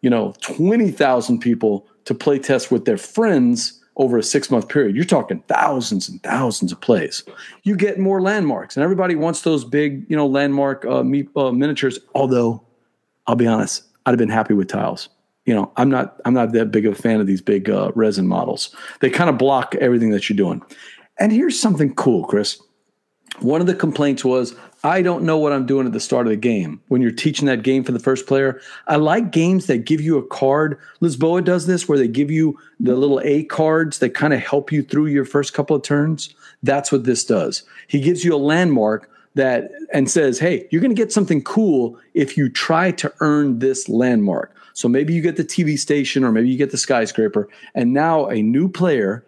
you know, 20,000 people to play test with their friends over a six month period. You're talking thousands and thousands of plays. You get more landmarks, and everybody wants those big, you know, landmark uh, uh, miniatures. Although, I'll be honest, I'd have been happy with tiles. You know, I'm not I'm not that big of a fan of these big uh, resin models. They kind of block everything that you're doing. And here's something cool, Chris. One of the complaints was I don't know what I'm doing at the start of the game. When you're teaching that game for the first player, I like games that give you a card. Lisboa does this where they give you the little A cards that kind of help you through your first couple of turns. That's what this does. He gives you a landmark that and says, "Hey, you're going to get something cool if you try to earn this landmark." So maybe you get the TV station or maybe you get the skyscraper and now a new player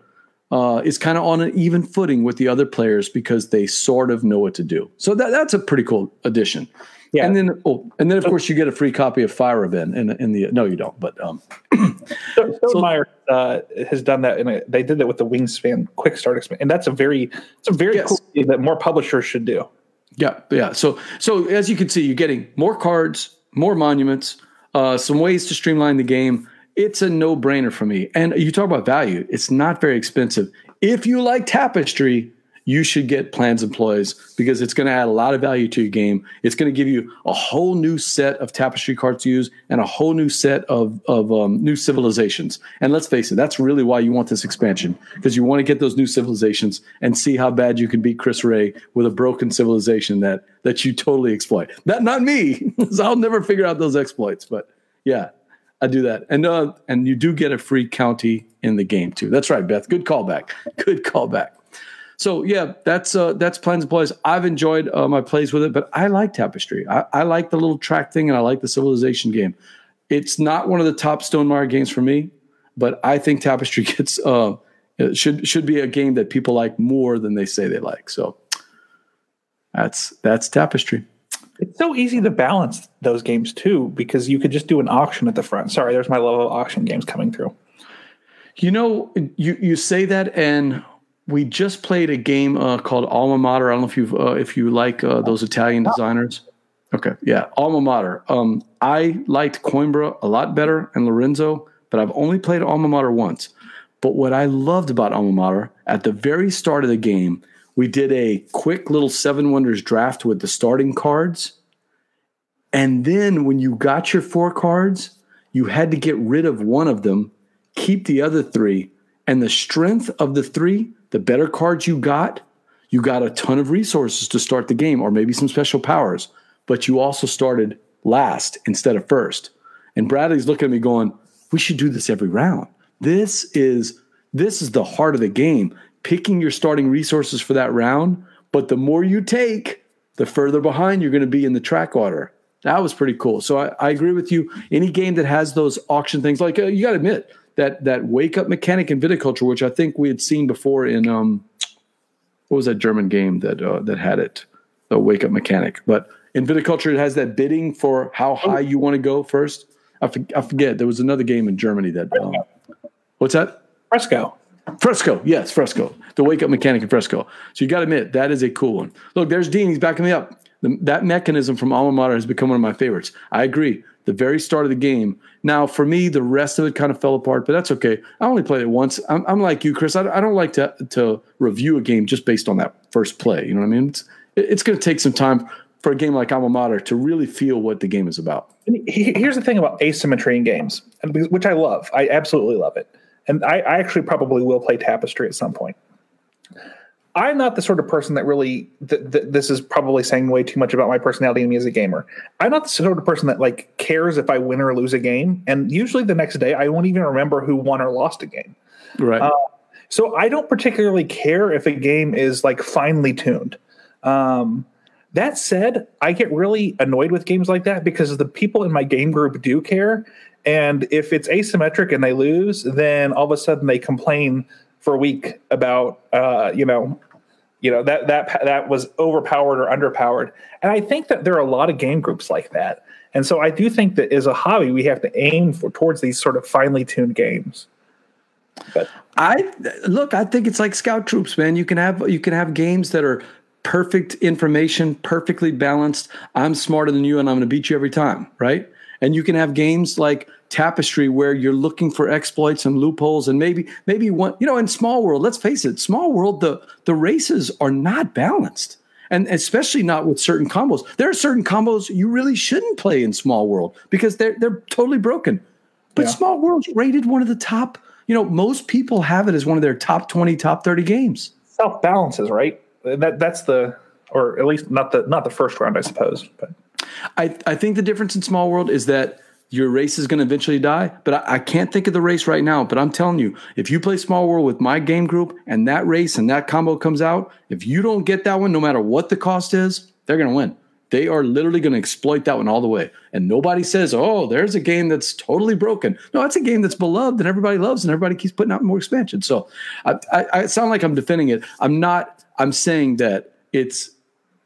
uh, is kind of on an even footing with the other players because they sort of know what to do. So that, that's a pretty cool addition. Yeah. And then, oh, and then of course you get a free copy of Fire Event in, in the, no, you don't, but, um, so, so Meyer, uh, has done that and they did that with the Wingspan quick start expansion. And that's a very, it's a very yes. cool thing that more publishers should do. Yeah. Yeah. So, so as you can see, you're getting more cards, more monuments, uh, some ways to streamline the game it's a no brainer for me. And you talk about value, it's not very expensive. If you like Tapestry, you should get Plans and Ploys because it's going to add a lot of value to your game. It's going to give you a whole new set of Tapestry cards to use and a whole new set of, of um, new civilizations. And let's face it, that's really why you want this expansion because you want to get those new civilizations and see how bad you can beat Chris Ray with a broken civilization that that you totally exploit. That not me, I'll never figure out those exploits. But yeah, I do that, and uh, and you do get a free county in the game too. That's right, Beth. Good callback. Good callback. So yeah, that's uh, that's Plans and Ploys. I've enjoyed uh, my plays with it, but I like Tapestry. I, I like the little track thing, and I like the Civilization game. It's not one of the top Stonemaier games for me, but I think Tapestry gets uh, should should be a game that people like more than they say they like. So that's that's Tapestry. It's so easy to balance those games too because you could just do an auction at the front. Sorry, there's my love of auction games coming through. You know, you you say that, and we just played a game uh, called Alma Mater. I don't know if you uh, if you like uh, those Italian designers. Okay, yeah, Alma Mater. Um, I liked Coimbra a lot better and Lorenzo, but I've only played Alma Mater once. But what I loved about Alma Mater at the very start of the game we did a quick little Seven Wonders draft with the starting cards. And then when you got your four cards, you had to get rid of one of them, keep the other three. And the strength of the three, the better cards you got, you got a ton of resources to start the game or maybe some special powers. But you also started last instead of first. And Bradley's looking at me going, we should do this every round. This is this is the heart of the game picking your starting resources for that round. But the more you take, the further behind you're going to be in the track order. That was pretty cool. So I, I agree with you. Any game that has those auction things, like uh, you got to admit that that wake up mechanic in viticulture, which I think we had seen before in um, what was that German game that uh, that had it, the wake up mechanic. But in viticulture, it has that bidding for how high you want to go first. I, for, I forget. There was another game in Germany that. Um, what's that? Fresco. Fresco, yes, Fresco. The wake up mechanic in Fresco. So you got to admit that is a cool one. Look, there's Dean. He's backing me up. The, that mechanism from Alma Mater has become one of my favorites. I agree. The very start of the game. Now, for me, the rest of it kind of fell apart, but that's okay. I only played it once. I'm, I'm like you, Chris. I, I, don't like to to review a game just based on that first play. You know what I mean? It's, it's going to take some time for a game like Alma Mater to really feel what the game is about. Here's the thing about asymmetry in games, which I love. I absolutely love it and I, I actually probably will play Tapestry at some point. I'm not the sort of person that really. Th- th- this is probably saying way too much about my personality and me as a gamer. I'm not the sort of person that like cares if I win or lose a game, and usually the next day I won't even remember who won or lost a game. Right. Uh, so I don't particularly care if a game is like finely tuned. Um, that said, I get really annoyed with games like that because the people in my game group do care, and if it's asymmetric and they lose, then all of a sudden they complain for a week about uh, you know you know that that that was overpowered or underpowered. And I think that there are a lot of game groups like that. And so I do think that as a hobby, we have to aim for towards these sort of finely tuned games. But I look, I think it's like scout troops, man. You can have you can have games that are perfect information, perfectly balanced. I'm smarter than you and I'm going to beat you every time, right? And you can have games like tapestry where you're looking for exploits and loopholes and maybe maybe one you know in small world let's face it small world the the races are not balanced. And especially not with certain combos. There are certain combos you really shouldn't play in small world because they're they're totally broken. But yeah. small world's rated one of the top you know most people have it as one of their top 20 top 30 games. Self balances right? That that's the or at least not the not the first round i suppose but. I i think the difference in small world is that your race is going to eventually die. But I, I, can't think of the race right now. But I'm telling you, if you play Small World with my game group and that race and that combo comes out, if you don't get that one, no matter what the cost is, they're going to win. They are literally going to exploit that one all the way. And nobody says, oh, there's a game that's totally broken. No, it's a game that's beloved and everybody loves and everybody keeps putting out more expansion. So I, I, I sound like I'm defending it. I'm not. I'm saying that it's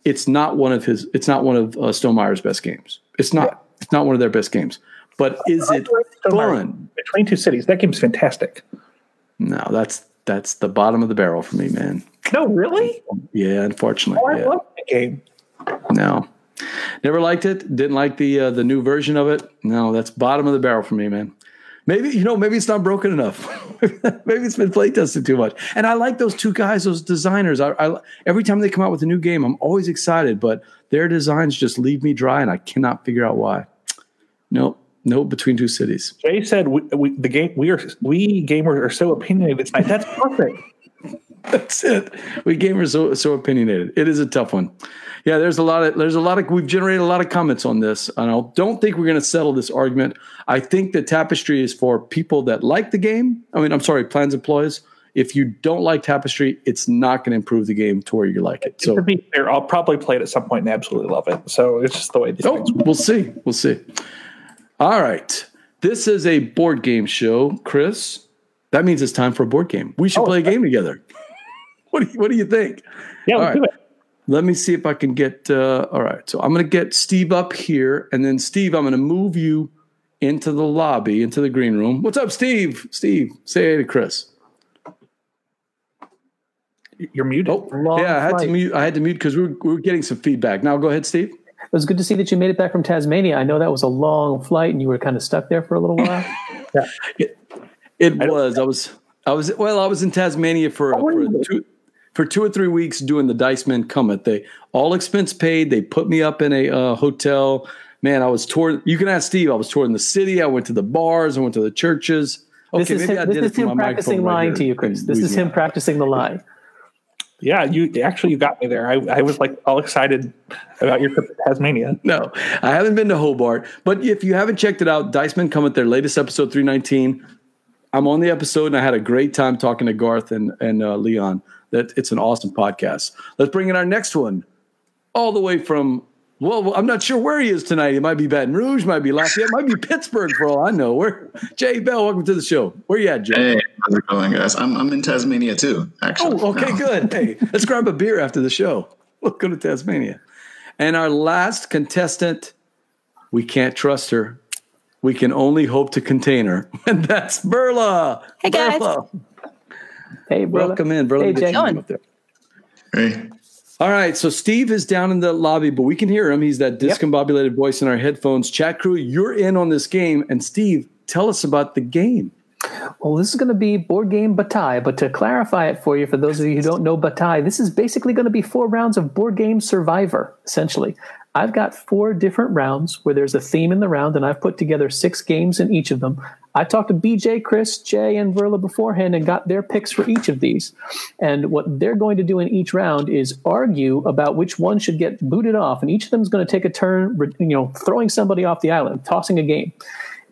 it's not one of his. It's not one of uh, Stonemaier's best games. It's not. Yeah. It's not one of their best games. But is it fun? Between Two Cities, that game's fantastic. No, that's that's the bottom of the barrel for me, man. No, really? Yeah, unfortunately. Oh, I yeah. love that game. No, never liked it. Didn't like the uh, the new version of it. No, that's bottom of the barrel for me, man. Maybe you know, maybe it's not broken enough. maybe it's been play tested too much. And I like those two guys, those designers. I, I, every time they come out with a new game, I'm always excited, but their designs just leave me dry, and I cannot figure out why. Nope. No, between two cities. Jay said we, we, the game we are we gamers are so opinionated tonight. That's perfect. That's it. We gamers so so opinionated. It is a tough one. Yeah, there's a lot of there's a lot of we've generated a lot of comments on this. and I don't think we're going to settle this argument. I think that Tapestry is for people that like the game. I mean, I'm sorry, Plans and Ploys. If you don't like Tapestry, it's not going to improve the game to where you like it. So to be fair, I'll probably play it at some point and absolutely love it. So it's just the way. These oh, we'll see. We'll see. All right. This is a board game show, Chris. That means it's time for a board game. We should oh, play a game together. what, do you, what do you think? Yeah, let's right. do it. Let me see if I can get. Uh, all right. So I'm going to get Steve up here. And then, Steve, I'm going to move you into the lobby, into the green room. What's up, Steve? Steve, say hey to Chris. You're muted. Oh, yeah, I had to mute. I had to mute because we, we were getting some feedback. Now go ahead, Steve. It was good to see that you made it back from Tasmania. I know that was a long flight and you were kind of stuck there for a little while. yeah, it, it I was. I was. I was. Well, I was in Tasmania for, for two, for two or three weeks doing the Dicemen Cometh. They all expense paid. They put me up in a uh, hotel. Man, I was touring. You can ask Steve. I was touring the city. I went to the bars. I went to the churches. Okay, this is him, this is him practicing lying right to you, Chris. This is him practicing the lie. Yeah, you actually you got me there. I, I was like all excited about your trip to Tasmania. No, I haven't been to Hobart, but if you haven't checked it out, Dicemen Cometh their latest episode 319. I'm on the episode and I had a great time talking to Garth and and uh, Leon. That it's an awesome podcast. Let's bring in our next one, all the way from. Well, I'm not sure where he is tonight. It might be Baton Rouge, might be Lafayette, might be Pittsburgh for all I know. Where Jay Bell, welcome to the show. Where you at, Jay? Hey, How's it going, guys? I'm I'm in Tasmania too. Actually. Oh, okay, No. good. Hey, let's grab a beer after the show. We'll go to Tasmania. And our last contestant, we can't trust her. We can only hope to contain her, and that's Burla. Hey, guys. Burla. Hey, brother. Welcome in, Burla. Hey, Jay. to have you up there. Hey. All right, so Steve is down in the lobby, but we can hear him. He's that discombobulated voice in our headphones. Chat crew, you're in on this game, and Steve, tell us about the game. Well, this is going to be board game Bataille, but to clarify it for you, for those of you who don't know Bataille, this is basically going to be four rounds of board game Survivor, essentially. I've got four different rounds where there's a theme in the round, and I've put together six games in each of them. I talked to BJ, Chris, Jay, and Verla beforehand and got their picks for each of these. And what they're going to do in each round is argue about which one should get booted off, and each of them is going to take a turn, you know, throwing somebody off the island, tossing a game.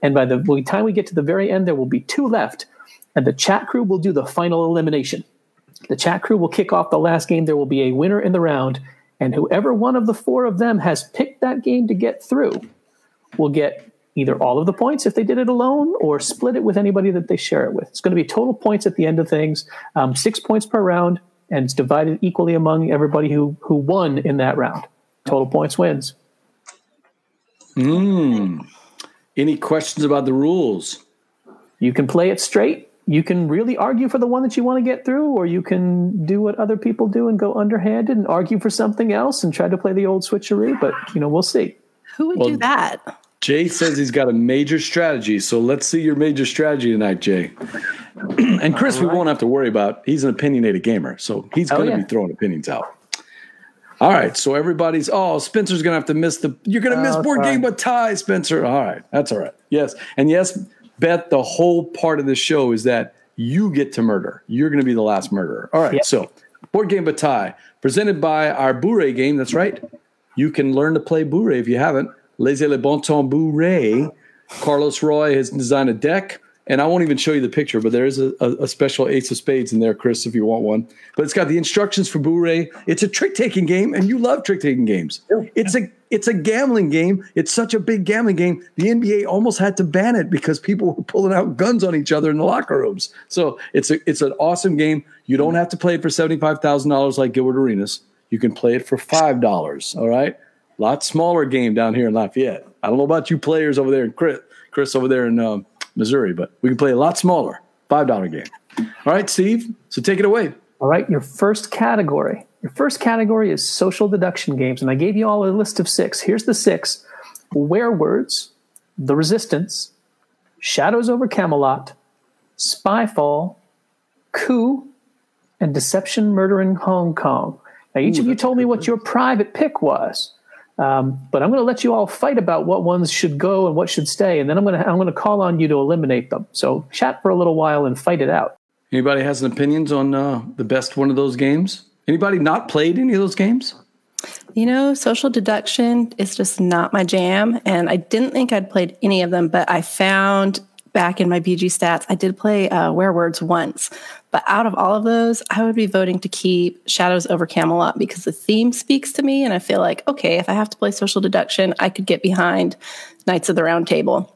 And by the time we get to the very end, there will be two left, and the chat crew will do the final elimination. The chat crew will kick off the last game. There will be a winner in the round, and whoever one of the four of them has picked that game to get through will get either all of the points if they did it alone or split it with anybody that they share it with. It's going to be total points at the end of things, um, six points per round, and it's divided equally among everybody who who won in that round. Total points wins. Mm. Any questions about the rules? You can play it straight. You can really argue for the one that you want to get through, or you can do what other people do and go underhanded and argue for something else and try to play the old switcheroo. But you know, we'll see. Who would Well, do that? Jay says he's got a major strategy, so let's see your major strategy tonight, Jay. and Chris, we won't have to worry about. He's an opinionated gamer, so he's Oh, going to yeah. be throwing opinions out. All right, so everybody's. Oh, Spencer's going to have to miss the. You're going to miss Oh, board sorry. game, bataille, Spencer. All right, that's all right. Yes, and yes, Beth. The whole part of the show is that you get to murder. You're going to be the last murderer. All right, Yep. so board game, bataille, presented by our Bourre game. That's right. You can learn to play Bourre if you haven't. Laissez le bon temps Bourre. Carlos Roy has designed a deck, and I won't even show you the picture, but there is a, a, a special Ace of Spades in there, Chris, if you want one. But it's got the instructions for Bourre. It's a trick taking game, and you love trick taking games. It's a it's a gambling game. It's such a big gambling game. The NBA almost had to ban it because people were pulling out guns on each other in the locker rooms. So it's a it's an awesome game. You don't have to play it for seventy five thousand dollars like Gilbert Arenas. You can play it for five dollars. All right, lot smaller game down here in Lafayette. I don't know about you players over there in Chris, Chris over there in um, Missouri, but we can play a lot smaller, five dollar game. All right, Steve. So take it away. All right, your first category. Your first category is social deduction games, and I gave you all a list of six. Here's the six: Werewords, The Resistance, Shadows over Camelot, Spyfall, Coup, and Deception Murder in Hong Kong. Now, each of you told me what your private pick was, um, but I'm going to let you all fight about what ones should go and what should stay, and then I'm going to I'm going to call on you to eliminate them. So chat for a little while and fight it out. Anybody has an opinions on uh, the best one of those games? Anybody not played any of those games? You know, social deduction is just not my jam. And I didn't think I'd played any of them, but I found back in my BG stats, I did play uh, Werewords once. But out of all of those, I would be voting to keep Shadows over Camelot because the theme speaks to me. And I feel like, okay, if I have to play social deduction, I could get behind Knights of the Round Table.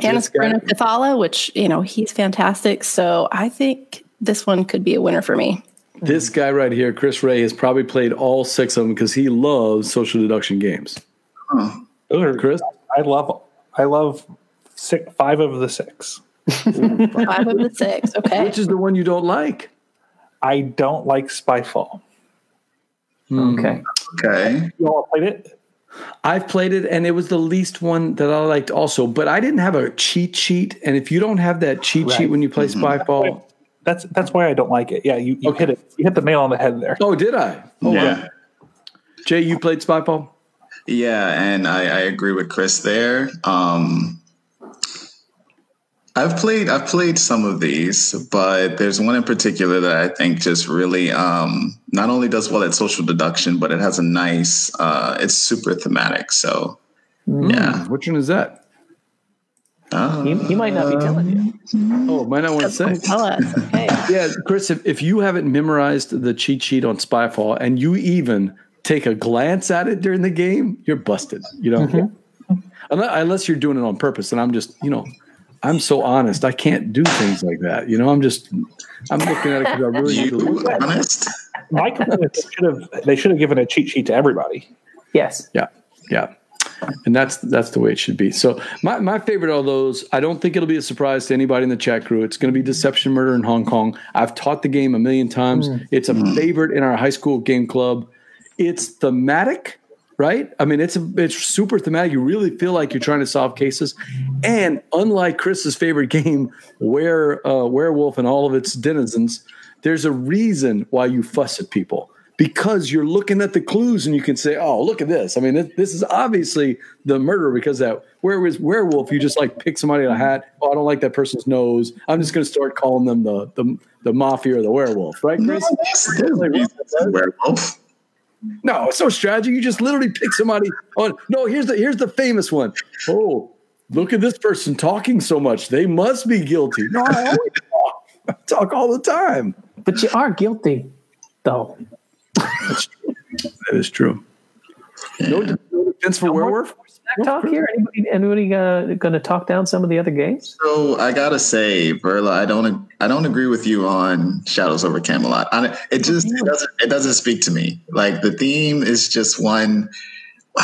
And it's Bruno Cathala, which, you know, he's fantastic. So I think this one could be a winner for me. This guy right here, Chris Ray, has probably played all six of them because he loves social deduction games. Those are Chris? I love. I love six, five of the six. Five of the six. Okay. Which is the one you don't like? I don't like Spyfall. Okay. Okay. You all played it? I've played it and it was the least one that I liked also, but I didn't have a cheat sheet. And if you don't have that cheat sheet when you play Spyfall, That's that's why I don't like it. Yeah, you, you hit it. You hit the nail on the head there. oh, did I? Oh, yeah. wow. Jay, you played Spyfall? Yeah, and I, I agree with Chris there. Um, I've played I've played some of these, but there's one in particular that I think just really um, not only does well at social deduction, but it has a nice. Uh, it's super thematic. So yeah, Which one is that? uh, He, he might not be telling you. Oh, might not want to say. Tell us. Okay. Yeah, Chris, if, if you haven't memorized the cheat sheet on Spyfall and you even take a glance at it during the game, you're busted. You know, unless, unless you're doing it on purpose. And I'm just, you know, I'm so honest. I can't do things like that. You know, I'm just I'm looking at it because I really need to You look honest? My complaint they should have they should have given a cheat sheet to everybody. Yes. Yeah, yeah, and that's that's the way it should be. So my my favorite of those, I don't think it'll be a surprise to anybody in the chat crew. It's going to be Deception Murder in Hong Kong. I've taught the game a million times. Mm. It's a mm. favorite in our high school game club. It's thematic, right? I mean, it's a, it's super thematic. You really feel like you're trying to solve cases, and unlike Chris's favorite game, where uh, werewolf and all of its denizens, there's a reason why you fuss at people because you're looking at the clues and you can say, "Oh, look at this." I mean, this, this is obviously the murderer because that whereas werewolf, you just like pick somebody in a hat. Oh, I don't like that person's nose. I'm just going to start calling them the the the mafia or the werewolf, right, No, Chris? there's, there's a reason it's a werewolf. No, it's no strategy. You just literally pick somebody. On no, here's the here's the famous one. Oh, look at this person talking so much. They must be guilty. No, I always talk. I talk all the time. But you are guilty, though. That is true. No, no defense for werewolf. Smack talk here? Anybody, anybody uh, going to talk down some of the other games? So I gotta say, Verla, I don't I don't agree with you on Shadows over Camelot. I, it just it doesn't it doesn't speak to me. Like the theme is just one.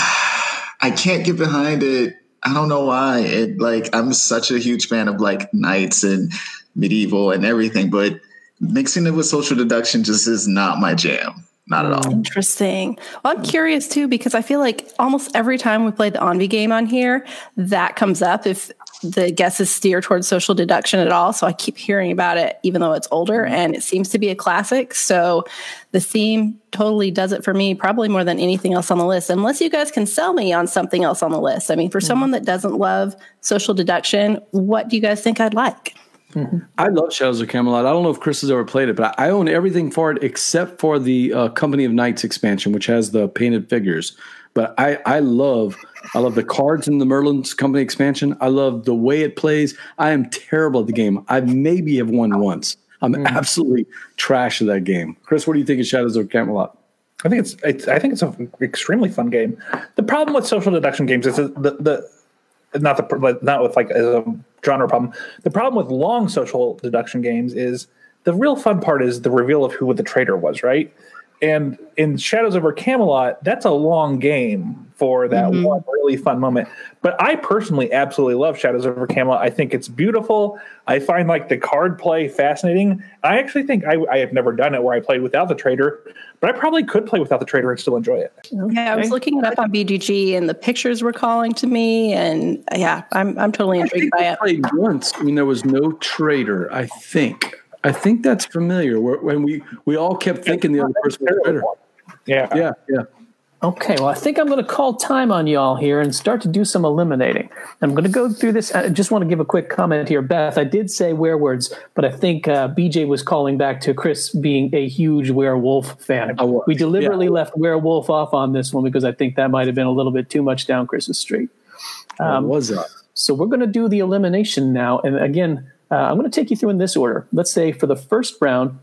I can't get behind it. I don't know why. It like I'm such a huge fan of like knights and medieval and everything, but mixing it with social deduction just is not my jam. Not at all. Interesting. Well, I'm curious too because I feel like almost every time we play the Envy game on here, that comes up if the guesses steer towards social deduction at all. So I keep hearing about it, even though it's older mm-hmm. and it seems to be a classic. So the theme totally does it for me, probably more than anything else on the list, unless you guys can sell me on something else on the list. I mean, for mm-hmm. someone that doesn't love social deduction, what do you guys think I'd like? I love Shadows of Camelot. I don't know if Chris has ever played it, but I own everything for it except for the uh, Company of Knights expansion, which has the painted figures. But I, I love, I love the cards in the Merlin's Company expansion. I love the way it plays. I am terrible at the game. I maybe have won once. I'm absolutely trash at that game. Chris, what do you think of Shadows of Camelot? I think it's, it's I think it's an extremely fun game. The problem with social deduction games is that the the not the but not with like a genre problem. The problem with long social deduction games is the real fun part is the reveal of who the traitor was, right? And in Shadows over Camelot, that's a long game for that mm-hmm. one really fun moment. But I personally absolutely love Shadows over Camelot. I think it's beautiful. I find like the card play fascinating. I actually think I, I have never done it where I played without the traitor, but I probably could play without the traitor and still enjoy it. Yeah, I was looking it up on BGG and the pictures were calling to me. And yeah, I'm, I'm totally I intrigued think by I it. played once when there was no traitor. I think. I think that's familiar. When we we all kept thinking the other person was a traitor. Yeah. Yeah, yeah. Okay, well, I think I'm going to call time on y'all here and start to do some eliminating. I'm going to go through this. I just want to give a quick comment here. Beth, I did say werewords, but I think uh, BJ was calling back to Chris being a huge werewolf fan. We deliberately yeah. left werewolf off on this one because I think that might have been a little bit too much down Chris's street. What was that? So we're going to do the elimination now. And again, uh, I'm going to take you through in this order. Let's say for the first round,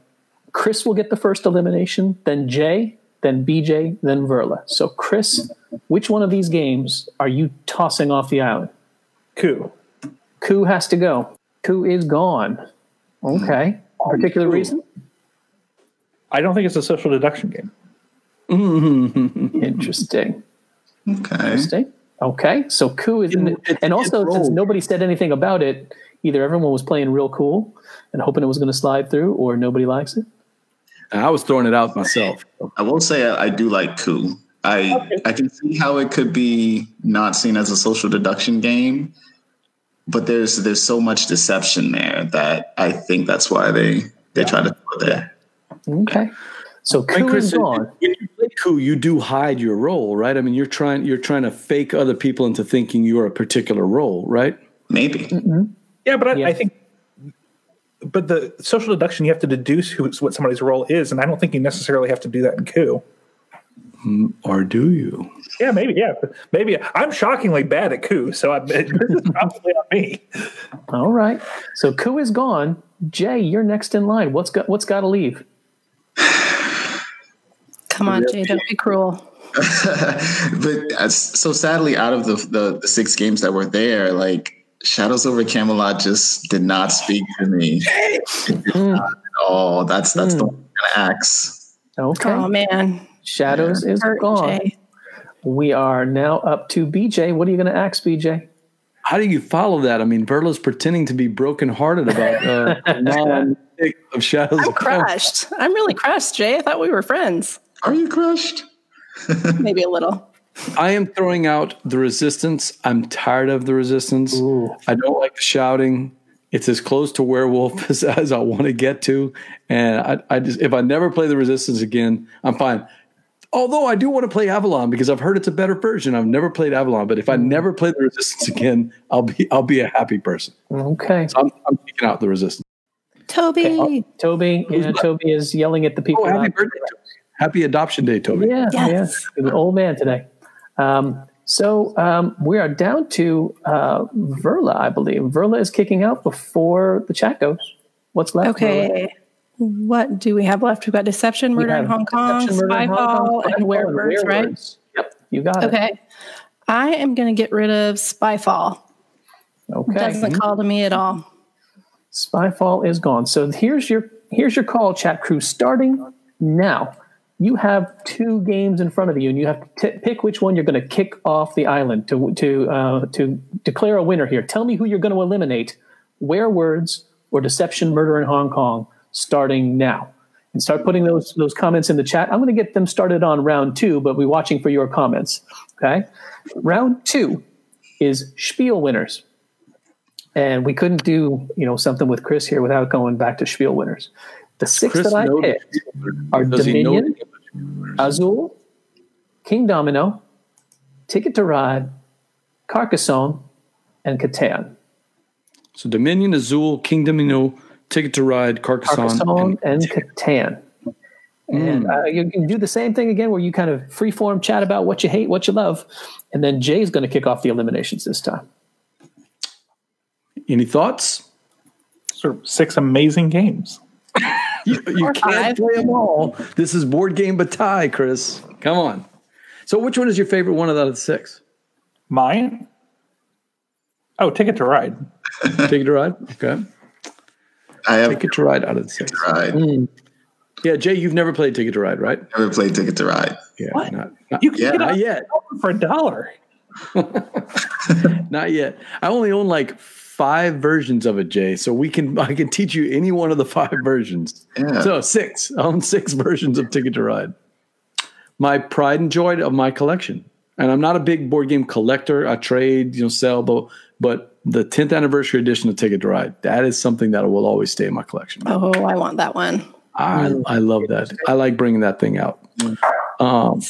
Chris will get the first elimination, then Jay, then BJ, then Verla. So, Chris, which one of these games are you tossing off the island? Coup. Coup has to go. Coup is gone. Okay. Particular reason? I don't think it's a social deduction game. Interesting. Okay. Interesting. Okay. So, Coup is in it. It's- And also, it's since nobody said anything about it, either everyone was playing real cool and hoping it was going to slide through, or nobody likes it. I was throwing it out myself. I will say I, I do like Coup. I I can see how it could be not seen as a social deduction game, but there's there's so much deception there that I think that's why they they try to put there. Okay. So, And Coup Chris, is gone. when you play coup, you do hide your role, right? I mean, you're trying you're trying to fake other people into thinking you're a particular role, right? Maybe. Mm-hmm. Yeah, but I, Yeah. I think, but the social deduction you have to deduce who's what somebody's role is, and I don't think you necessarily have to do that in coup. Hmm, or do you? Yeah, maybe. Yeah, maybe. I'm shockingly bad at coup, so I, this is probably on me. All right. So Coup is gone. Jay, you're next in line. What's got what's got to leave? Come on, Jay, don't be cruel. but uh, so sadly, out of the, the the six games that were there, like Shadows over Camelot just did not speak to me. Oh, that's that's the one axe. Okay. Oh man, Shadows is Hurt, gone. Jay. We are now up to BJ. What are you going to axe, BJ? How do you follow that? I mean, Verla's pretending to be brokenhearted about uh, non of Shadows I'm of Camelot. crushed. I'm really crushed, Jay. I thought we were friends. Are you crushed? Maybe a little. I am throwing out the resistance. I'm tired of the resistance. I don't like the shouting. It's as close to werewolf as, as I want to get to. And I, I just if I never play the resistance again, I'm fine. Although I do want to play Avalon because I've heard it's a better version. I've never played Avalon, but if I mm. never play the resistance again, I'll be I'll be a happy person. Okay. So I'm, I'm taking out the resistance. Toby. Okay. Oh, Toby, yeah, Toby is yelling at the oh, people. Oh, happy out- birthday! Toby. Happy adoption day, Toby. Yeah, Yes. yeah. An old man today. Um, so um, we are down to uh, Verla, I believe. Verla is kicking out before the chat goes. What's left? Verla? Okay. What do we have left? We've got Deception, Murder in Hong Kong, Deception, Murder in Hong Kong, Spyfall, and Werewolves, right? Yep, you got it. Okay. I am going to get rid of Spyfall. Okay. Doesn't call to me at all. Spyfall is gone. So here's your here's your call, chat crew. Starting now, you have two games in front of you, and you have to t- pick which one you're going to kick off the island to to uh, to declare a winner here. Tell me who you're going to eliminate: Werewords or Deception, Murder in Hong Kong. Starting now, and start putting those those comments in the chat. I'm going to get them started on round two, but we're watching for your comments. Okay, round two is Spiel winners and we couldn't do you know something with Chris here without going back to Spiel winners. The six Chris that I picked are Does Dominion, Azul, King Domino, Ticket to Ride, Carcassonne, and Catan. So Dominion, Azul, King Domino, Ticket to Ride, Carcassonne, Carcassonne and- and Catan. And uh, you can do the same thing again, where you kind of freeform chat about what you hate, what you love, and then Jay's going to kick off the eliminations this time. Any thoughts? Sort of six amazing games. You, you can't five. play them all. This is board game bataille, Chris. Come on. So, which one is your favorite one of the six? Mine? Oh, Ticket to Ride. Ticket to Ride. Okay. I have Ticket to Ride out of the six. tried. Mm. Yeah, Jay, you've never played Ticket to Ride, right? Never played Ticket to Ride. Yeah, What? not not, You can Yeah, get not it yet. for a dollar. Not yet. I only own like five versions of it, Jay. So we can I can teach you any one of the five versions. Yeah. So six. I own six versions of Ticket to Ride. My pride and joy of my collection. And I'm not a big board game collector. I trade, you know, sell, but but the 10th anniversary edition of Ticket to Ride, that is something that will always stay in my collection. Oh, I want that one. I, I love that. I like bringing that thing out. Um,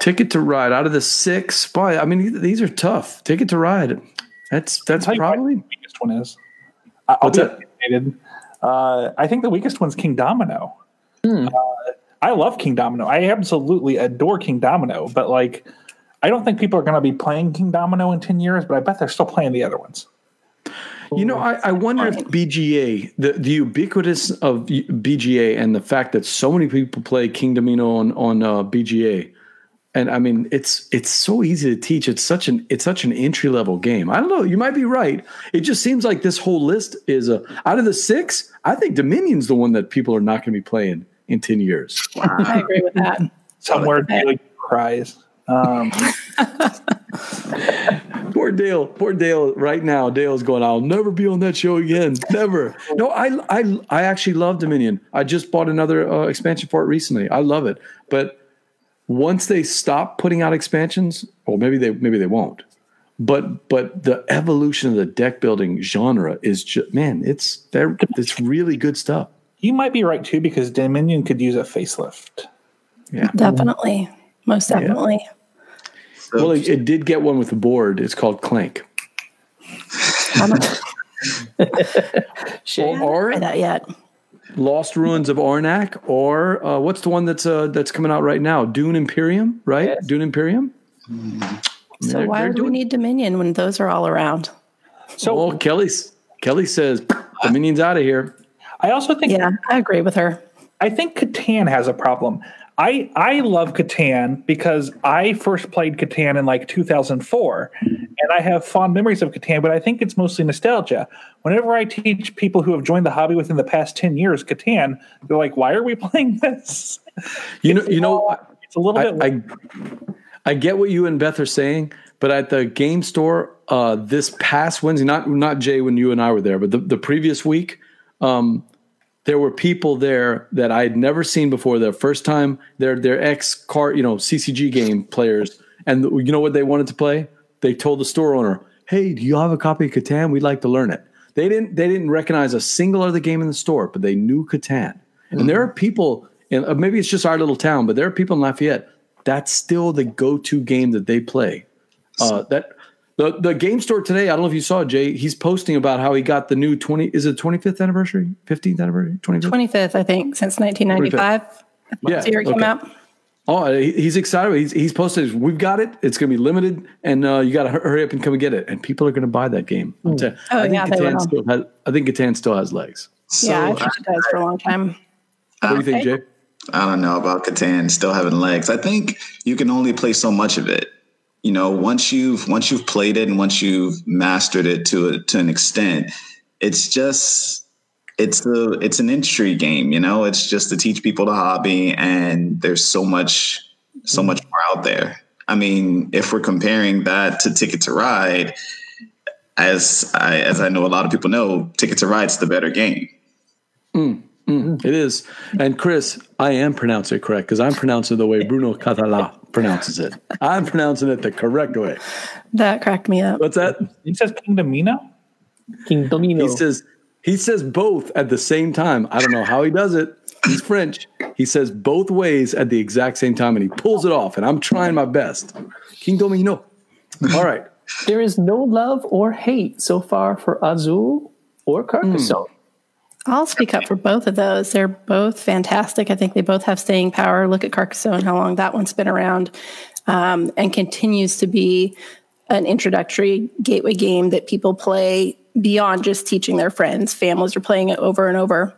Ticket to Ride out of the six, boy, I mean these are tough. Ticket to Ride, that's that's Tell you probably the weakest one is. I- I'll What's be that? Uh, I think the weakest one's King Domino. Uh, I love King Domino. I absolutely adore King Domino, but like, I don't think people are going to be playing King Domino in ten years. But I bet they're still playing the other ones. You know, I, I wonder if BGA, the, the ubiquitous of BGA, and the fact that so many people play King Domino on on uh, BGA, and I mean, it's it's so easy to teach. It's such an it's such an entry level game. I don't know. You might be right. It just seems like this whole list is a out of the six. I think Dominion's the one that people are not going to be playing in ten years. I agree with that. Somewhere Daily cries. Um, Poor Dale. Poor Dale. Right now, Dale's going. I'll never be on that show again. Never. No, I I I actually love Dominion. I just bought another uh, expansion for it recently. I love it. But once they stop putting out expansions, or maybe they maybe they won't. But but the evolution of the deck building genre is just man, it's there. It's really good stuff. you might be right too, because Dominion could use a facelift. Yeah, definitely. Most definitely. So, Well, it, it did get one with the board. It's called Clank. Shay, Or Try that yet. Lost Ruins of Arnak, or uh, what's the one that's uh, that's coming out right now? Dune Imperium, right? Yes. Dune Imperium. So They're- why they're would we need Dominion when those are all around? So Well, Kelly's Kelly says Dominion's out of here. I also think Yeah, I agree with her. I think Catan has a problem. I I love Catan because I first played Catan in like 2004, and I have fond memories of Catan. But I think it's mostly nostalgia. Whenever I teach people who have joined the hobby within the past 10 years Catan, they're like, "Why are we playing this?" You know, you know, It's a little I, bit. I, I get what you and Beth are saying, but at the game store uh, this past Wednesday, not not Jay when you and I were there, but the, the previous week, um, there were people there that I had never seen before. Their first time, they're they're ex car, you know, CCG game players, and you know what they wanted to play? They told the store owner, "Hey, do you have a copy of Catan? We'd like to learn it." They didn't they didn't recognize a single other game in the store, but they knew Catan. And there are people, in, uh, maybe it's just our little town, but there are people in Lafayette. That's still the go-to game that they play. Uh, that the the game store today. I don't know if you saw it, Jay. He's posting about how he got the new twenty. Is it twenty fifth anniversary? Fifteenth anniversary? Twenty fifth? 25th, I think, since 1995. Yeah, This year it came okay. out. Oh, he's excited. He's he's posted. We've got it. It's going to be limited, and uh, you got to hurry up and come and get it. And people are going to buy that game. I'll tell. Oh, I think yeah, Catan still has. I think Catan still has legs. So yeah, I've it does for a long time. What do you think, Jay? I don't know about Catan still having legs. I think you can only play so much of it. You know, once you've once you've played it and once you've mastered it to a, to an extent, it's just it's a it's an entry game. You know, it's just to teach people the hobby, and there's so much so mm-hmm. much more out there. I mean, if we're comparing that to Ticket to Ride, as I as I know a lot of people know, Ticket to Ride's the better game. Mm. Mm. Mm. It is. And Chris, I am pronouncing it correct because I'm pronouncing it the way Bruno Cathala pronounces it. I'm pronouncing it the correct way. That cracked me up. What's that? he says Kingdomino. King Domino. He says he says both at the same time. I don't know how he does it. He's French. He says both ways at the exact same time and he pulls it off. And I'm trying my best. King Domino. All right. There is no love or hate so far for Azul or Carcassonne. Hmm. I'll speak up for both of those. They're both fantastic. I think they both have staying power. Look at Carcassonne, how long that one's been around, um, and continues to be an introductory gateway game that people play beyond just teaching their friends. Families are playing it over and over.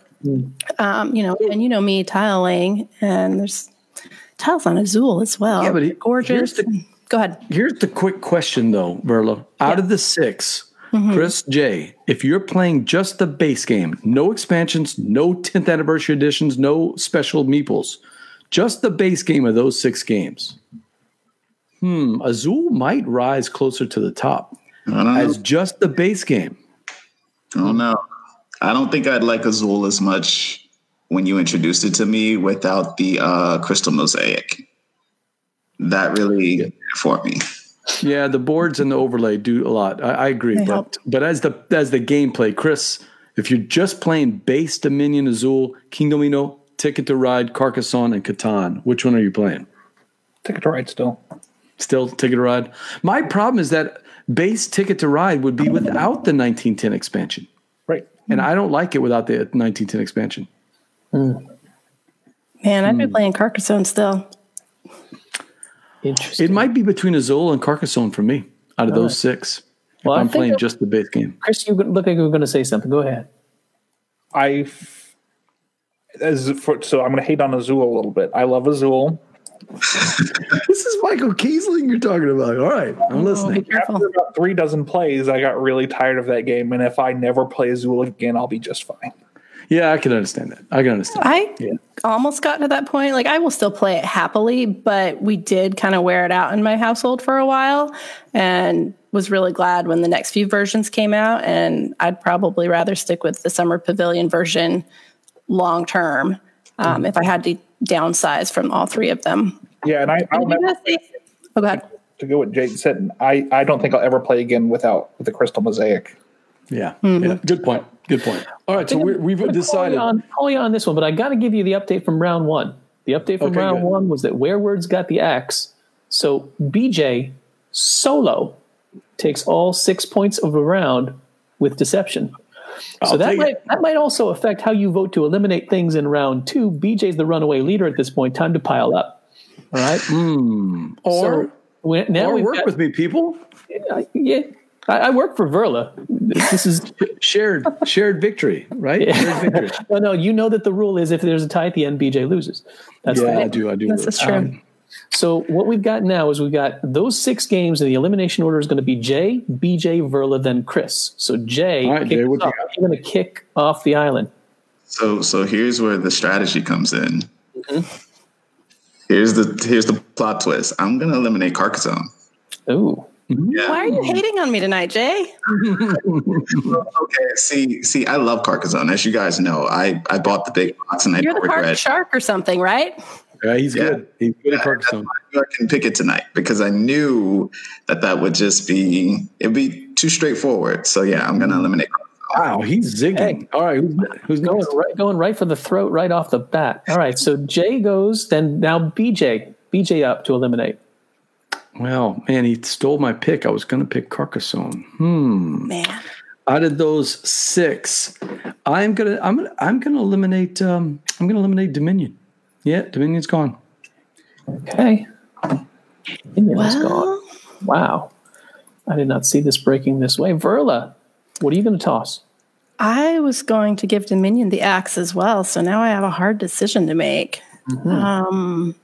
Um, you know, and you know me, tile laying, and there's tiles on Azul as well. Yeah, but gorgeous. the- Go ahead. Here's the quick question though, Verla. Out of the 6 Chris J, if you're playing just the base game, no expansions, no 10th anniversary editions, no special meeples, just the base game of those six games. Hmm, Azul might rise closer to the top I don't know. as just the base game. I don't know. I don't think I'd like Azul as much when you introduced it to me without the uh, crystal mosaic. That really did it for me. Yeah, the boards and the overlay do a lot. I, I agree, They but help. but as the as the gameplay, Chris, if you're just playing base Dominion Azul, King Domino, Ticket to Ride, Carcassonne, and Catan, which one are you playing? Ticket to Ride still. Still Ticket to Ride. My problem is that base Ticket to Ride would be without the 1910 expansion, Right. and I don't like it without the 1910 expansion. Man, I'd be Hmm. playing Carcassonne still. Interesting. It might be between Azul and Carcassonne for me out of those six. Well, I I'm playing just the base game. Chris, you look like you were going to say something. Go ahead. I as for, so I'm going to hate on Azul a little bit. I love Azul. This is Michael Kiesling you're talking about. All right, I'm oh, Be listening. After about three dozen plays, I got really tired of that game, and if I never play Azul again, I'll be just fine. Yeah, I can understand that. I can understand. I almost got to that point. Like I will still play it happily, but we did kind of wear it out in my household for a while and was really glad when the next few versions came out. And I'd probably rather stick with the Summer Pavilion version long term um, if I had to downsize from all three of them. Yeah, and I, I'll never Oh, go ahead. to go what Jake said. I, I don't think I'll ever play again without with the Crystal Mosaic. Yeah, Mm-hmm. yeah. Good point. Good point. All right, so we, we've I'm gonna decided. Call you, on, call you on this one, but I got to give you the update from round one. The update from Okay, round good. one was that Wereword's got the axe. So BJ solo takes all six points of a round with deception. so I'll that might it. that might also affect how you vote to eliminate things in round two. BJ's the runaway leader at this point. Time to pile up. All right. Or so now or work got- with me, people. uh, yeah, I, I work for Verla. This is shared shared victory, right? Shared victory. no, no. You know that the rule is if there's a tie at the end, BJ loses. That's yeah, the I do. I do. This is true. Um, so what we've got now is we've got those six games, and the elimination order is going to be Jay, BJ, Verla, then Chris. So Jay, All right, kick Jay, us what you off. you're going to kick off the island. So so here's where the strategy comes in. Mm-hmm. Here's the here's the plot twist. I'm gonna eliminate Carcassonne. Ooh, Yeah. Why are you hating on me tonight, Jay? Okay. See see, I love Carcassonne. As you guys know, I I bought the big box and I You're don't the regret. shark or something, right? Yeah, he's Yeah. good. He's good at Carcassonne. why I can pick it tonight because I knew that that would just be it'd be too straightforward. So yeah, I'm gonna eliminate. Carcassonne. Wow, he's zigging. Hey. All right, who's, who's going right, going right for the throat right off the bat. All right, so Jay goes, then now BJ, BJ up to eliminate. Well, man, he stole my pick. I was going to pick Carcassonne. Hmm. Man. Out of those six, I'm gonna I'm gonna I'm gonna eliminate um I'm gonna eliminate Dominion. Yeah, Dominion's gone. Okay, Dominion is gone. Wow, I did not see this breaking this way. Verla, what are you going to toss? I was going to give Dominion the axe as well, so now I have a hard decision to make. Um,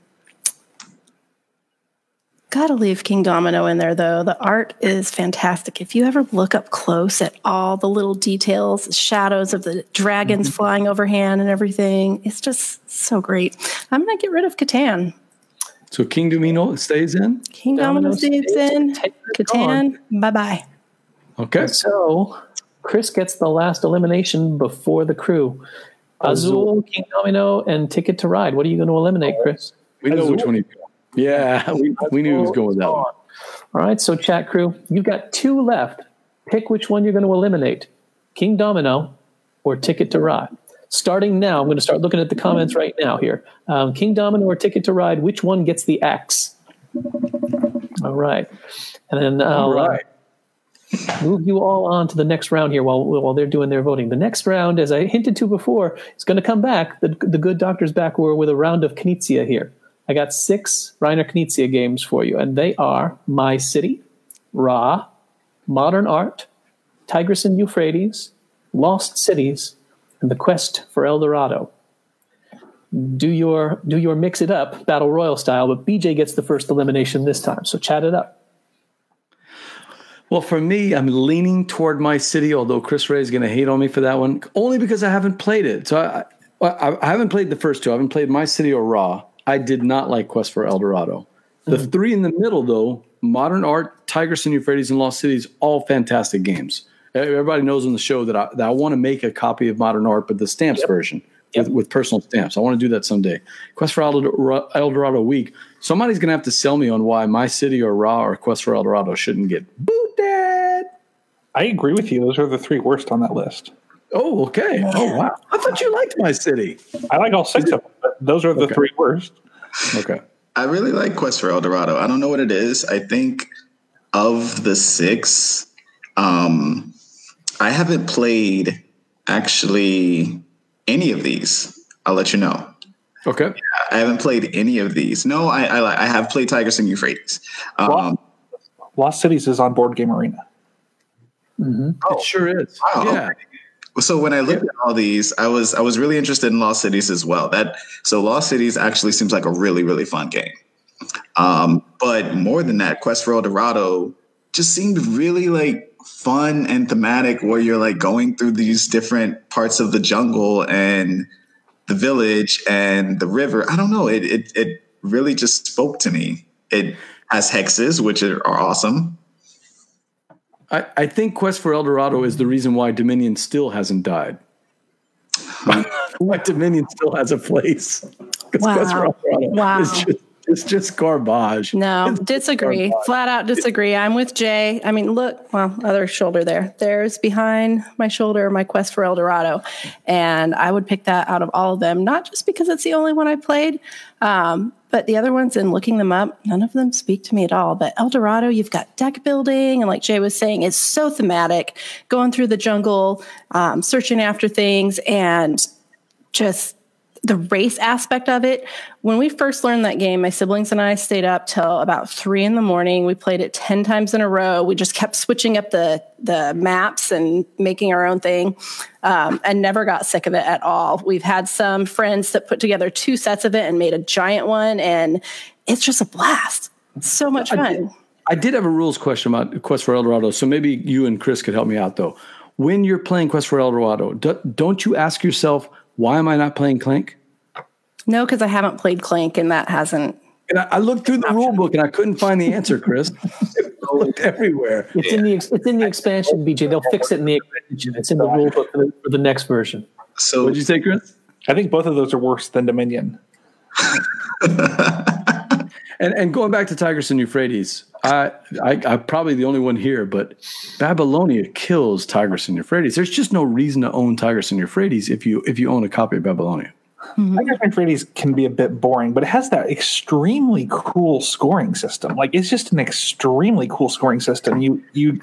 gotta leave King Domino in there though. The art is fantastic. If you ever look up close at all the little details, shadows of the dragons mm-hmm. flying overhand and everything, it's just so great. I'm gonna get rid of Catan. So King Domino stays in. King Domino, Domino stays stays, in. Catan is gone. Catan, bye bye. Okay. So Chris gets the last elimination before the crew. Azul, King Domino, and Ticket to Ride. What are you going to eliminate, oh. Chris? We know which one he Yeah, we, we knew he was going that one. All right, so chat crew, you've got two left. Pick which one you're going to eliminate King Domino or Ticket to Ride. Starting now, I'm going to start looking at the comments right now here. Um, King Domino or Ticket to Ride, which one gets the axe? All right. And then I'll All uh, move you all on to the next round here while, while they're doing their voting. The next round, as I hinted to before, is going to come back. The, the good doctor's back We're with a round of Knizia here. I got six Reiner Knizia games for you, and they are My City, Ra, Modern Art, Tigris and Euphrates, Lost Cities, and The Quest for El Dorado. Do your do your mix it up battle royal style, but BJ gets the first elimination this time. So chat it up. Well, for me, I'm leaning toward my city, although Chris Ray is going to hate on me for that one, only because I haven't played it. So I, I, I haven't played the first two. I haven't played My City or Ra. I did not like Quest for El Dorado. The mm. three in the middle, though, Modern Art, Tigris and Euphrates, and Lost Cities, all fantastic games. Everybody knows on the show that I, that I want to make a copy of Modern Art, but the stamps version with, with personal stamps. I want to do that someday. Quest for El Dorado, week. Somebody's going to have to sell me on why My City or Ra or Quest for El Dorado shouldn't get booted. I agree with you. Those are the three worst on that list. Oh, okay. Oh, wow. I thought you liked My City. I like all six of them, those are the Okay. three worst. Okay. I really like Quest for El Dorado. I don't know what it is. I think of the six, um, I haven't played actually any of these. I'll let you know. Okay. I haven't played any of these. No, I I, I have played Tigris and Euphrates. Um, Lost Cities is on Board Game Arena. It sure is. Wow, Yeah. okay. So when I looked at all these, I was I was really interested in Lost Cities as well. That so Lost Cities actually seems like a really really fun game. Um, but more than that, Quest for El Dorado just seemed really like fun and thematic, where you're like going through these different parts of the jungle and the village and the river. I don't know. It it it really just spoke to me. It has hexes, which are awesome. I, I think Quest for El Dorado is the reason why Dominion still hasn't died. Hmm. why Dominion still has a place. 'Cause Wow. Quest for El Dorado Wow. is just, it's just garbage. No, It's disagree. garbage. Flat out disagree. I'm with Jay. I mean, look, well, other shoulder there. There's behind my shoulder my quest for El Dorado. And I would pick that out of all of them, not just because it's the only one I played, um, but the other ones, in looking them up, none of them speak to me at all. But El Dorado, you've got deck building, and like Jay was saying, is so thematic, going through the jungle, um, searching after things, and just the race aspect of it. When we first learned that game, my siblings and I stayed up till about three in the morning. We played it 10 times in a row. We just kept switching up the, the maps and making our own thing um, and never got sick of it at all. We've had some friends that put together two sets of it and made a giant one, and it's just a blast. It's so much I fun. did, I did have a rules question about Quest for El Dorado, so maybe you and Chris could help me out though. When you're playing Quest for El Dorado, do, don't you ask yourself, why am I not playing Clank? No, because I haven't played Clank, and that hasn't. And I, I looked through the rule book and I couldn't find the answer, Chris. I looked everywhere. It's in the it's in the expansion, BJ. They'll fix it in the expansion. It's in the rule book for the, for the next version. So What'd you say, Chris? I think both of those are worse than Dominion. And and going back to Tigris and Euphrates, I, I I'm probably the only one here, but Babylonia kills Tigris and Euphrates. There's just no reason to own Tigris and Euphrates if you if you own a copy of Babylonia. Hmm. I guess Euphrates can be a bit boring, but it has that extremely cool scoring system. Like it's just an extremely cool scoring system. You you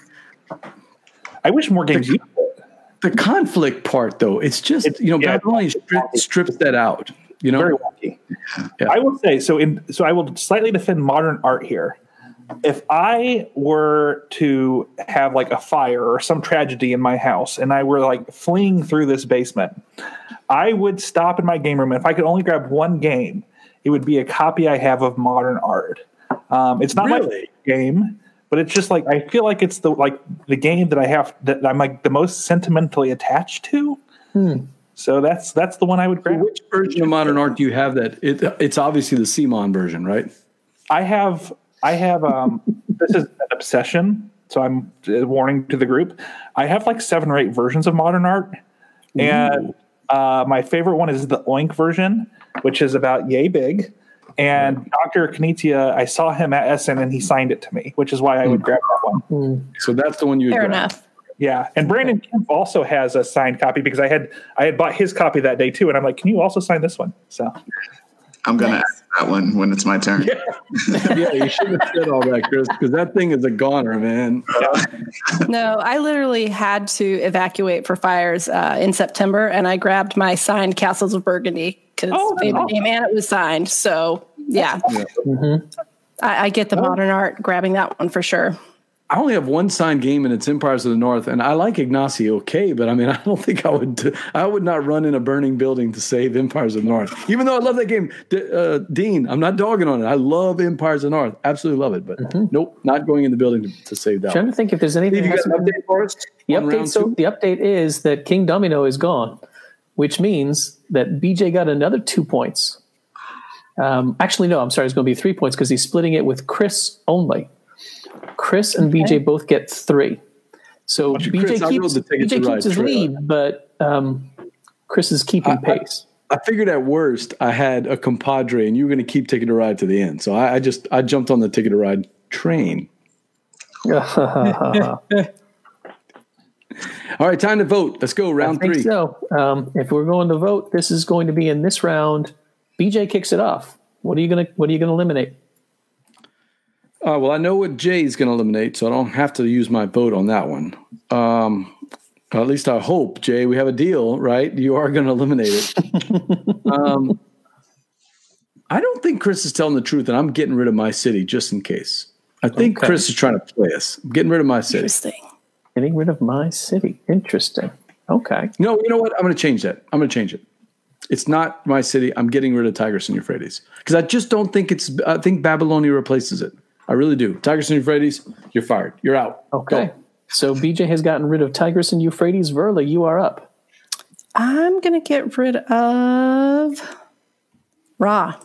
I wish more games used it. The conflict part, though, it's just It's- you know yeah. Babylonia stri- strips that out. You know, Very wacky. Yeah. I will say so. In so, I will slightly defend modern art here. If I were to have like a fire or some tragedy in my house, and I were like fleeing through this basement, I would stop in my game room. And if I could only grab one game, it would be a copy I have of modern art. Um, it's not my Really? favorite game, but it's just like I feel like it's the like the game that I have that I'm like the most sentimentally attached to. So that's that's the one I would grab. which version of modern art do you have? That it, it's obviously the Simon version, right? I have I have um this is an obsession, so I'm uh, warning to the group. I have like seven or eight versions of modern art, and uh, my favorite one is the Oink version, which is about yay big. And Dr. Knizia, I saw him at Essen and he signed it to me, which is why I would grab that one. So that's the one you. would Fair grab. enough. Yeah, and Brandon Kemp also has a signed copy because I had I had bought his copy that day too, and I'm like, can you also sign this one? So I'm gonna ask that one when it's my turn. yeah, you should have said all that, Chris, because that thing is a goner, man. No, I literally had to evacuate for fires uh, in September, and I grabbed my signed Castles of Burgundy because Oh, that's awesome. game and it was signed. So yeah, I, I get the modern art grabbing that one for sure. I only have one signed game, and it's Empires of the North, and I like Ignacy okay, but I mean, I don't think I would. I would not run in a burning building to save Empires of the North, even though I love that game. D- uh, Dean, I'm not dogging on it. I love Empires of the North, absolutely love it, but nope, not going in the building to, to save that. trying One. to think if there's anything. Steve, you got an update for us? The update, so two? the update is that King Domino is gone, which means that BJ got another two points. Um, actually, no, I'm sorry, it's going to be three points because he's splitting it with Chris only. Chris and BJ both get three. So BJ Chris, keeps, rode the BJ Ride keeps his trail. lead, but um, Chris is keeping pace. I figured at worst I had a compadre, and you were going to keep Ticket to Ride to the end. So I, I just I jumped on the Ticket to Ride train. All right, time to vote. Let's go I round think three. so. Um, if we're going to vote, this is going to be in this round. BJ kicks it off. What are you gonna What are you gonna eliminate? Uh, well, I know what Jay's going to eliminate, so I don't have to use my vote on that one. Um, at least I hope, Jay. We have a deal, right? You are going to eliminate it. um, I don't think Chris is telling the truth, and I'm getting rid of my city just in case. I think Okay. Chris is trying to play us. I'm getting rid of my city. Interesting. Getting rid of my city. Interesting. Okay. No, you know what? I'm going to change that. I'm going to change it. It's not my city. I'm getting rid of Tigris and Euphrates because I just don't think it's. I think Babylonia replaces it. I really do. Tigris and Euphrates, you're fired. You're out. Okay. Go. So BJ has gotten rid of Tigris and Euphrates. Verla, you are up. I'm gonna get rid of Ra.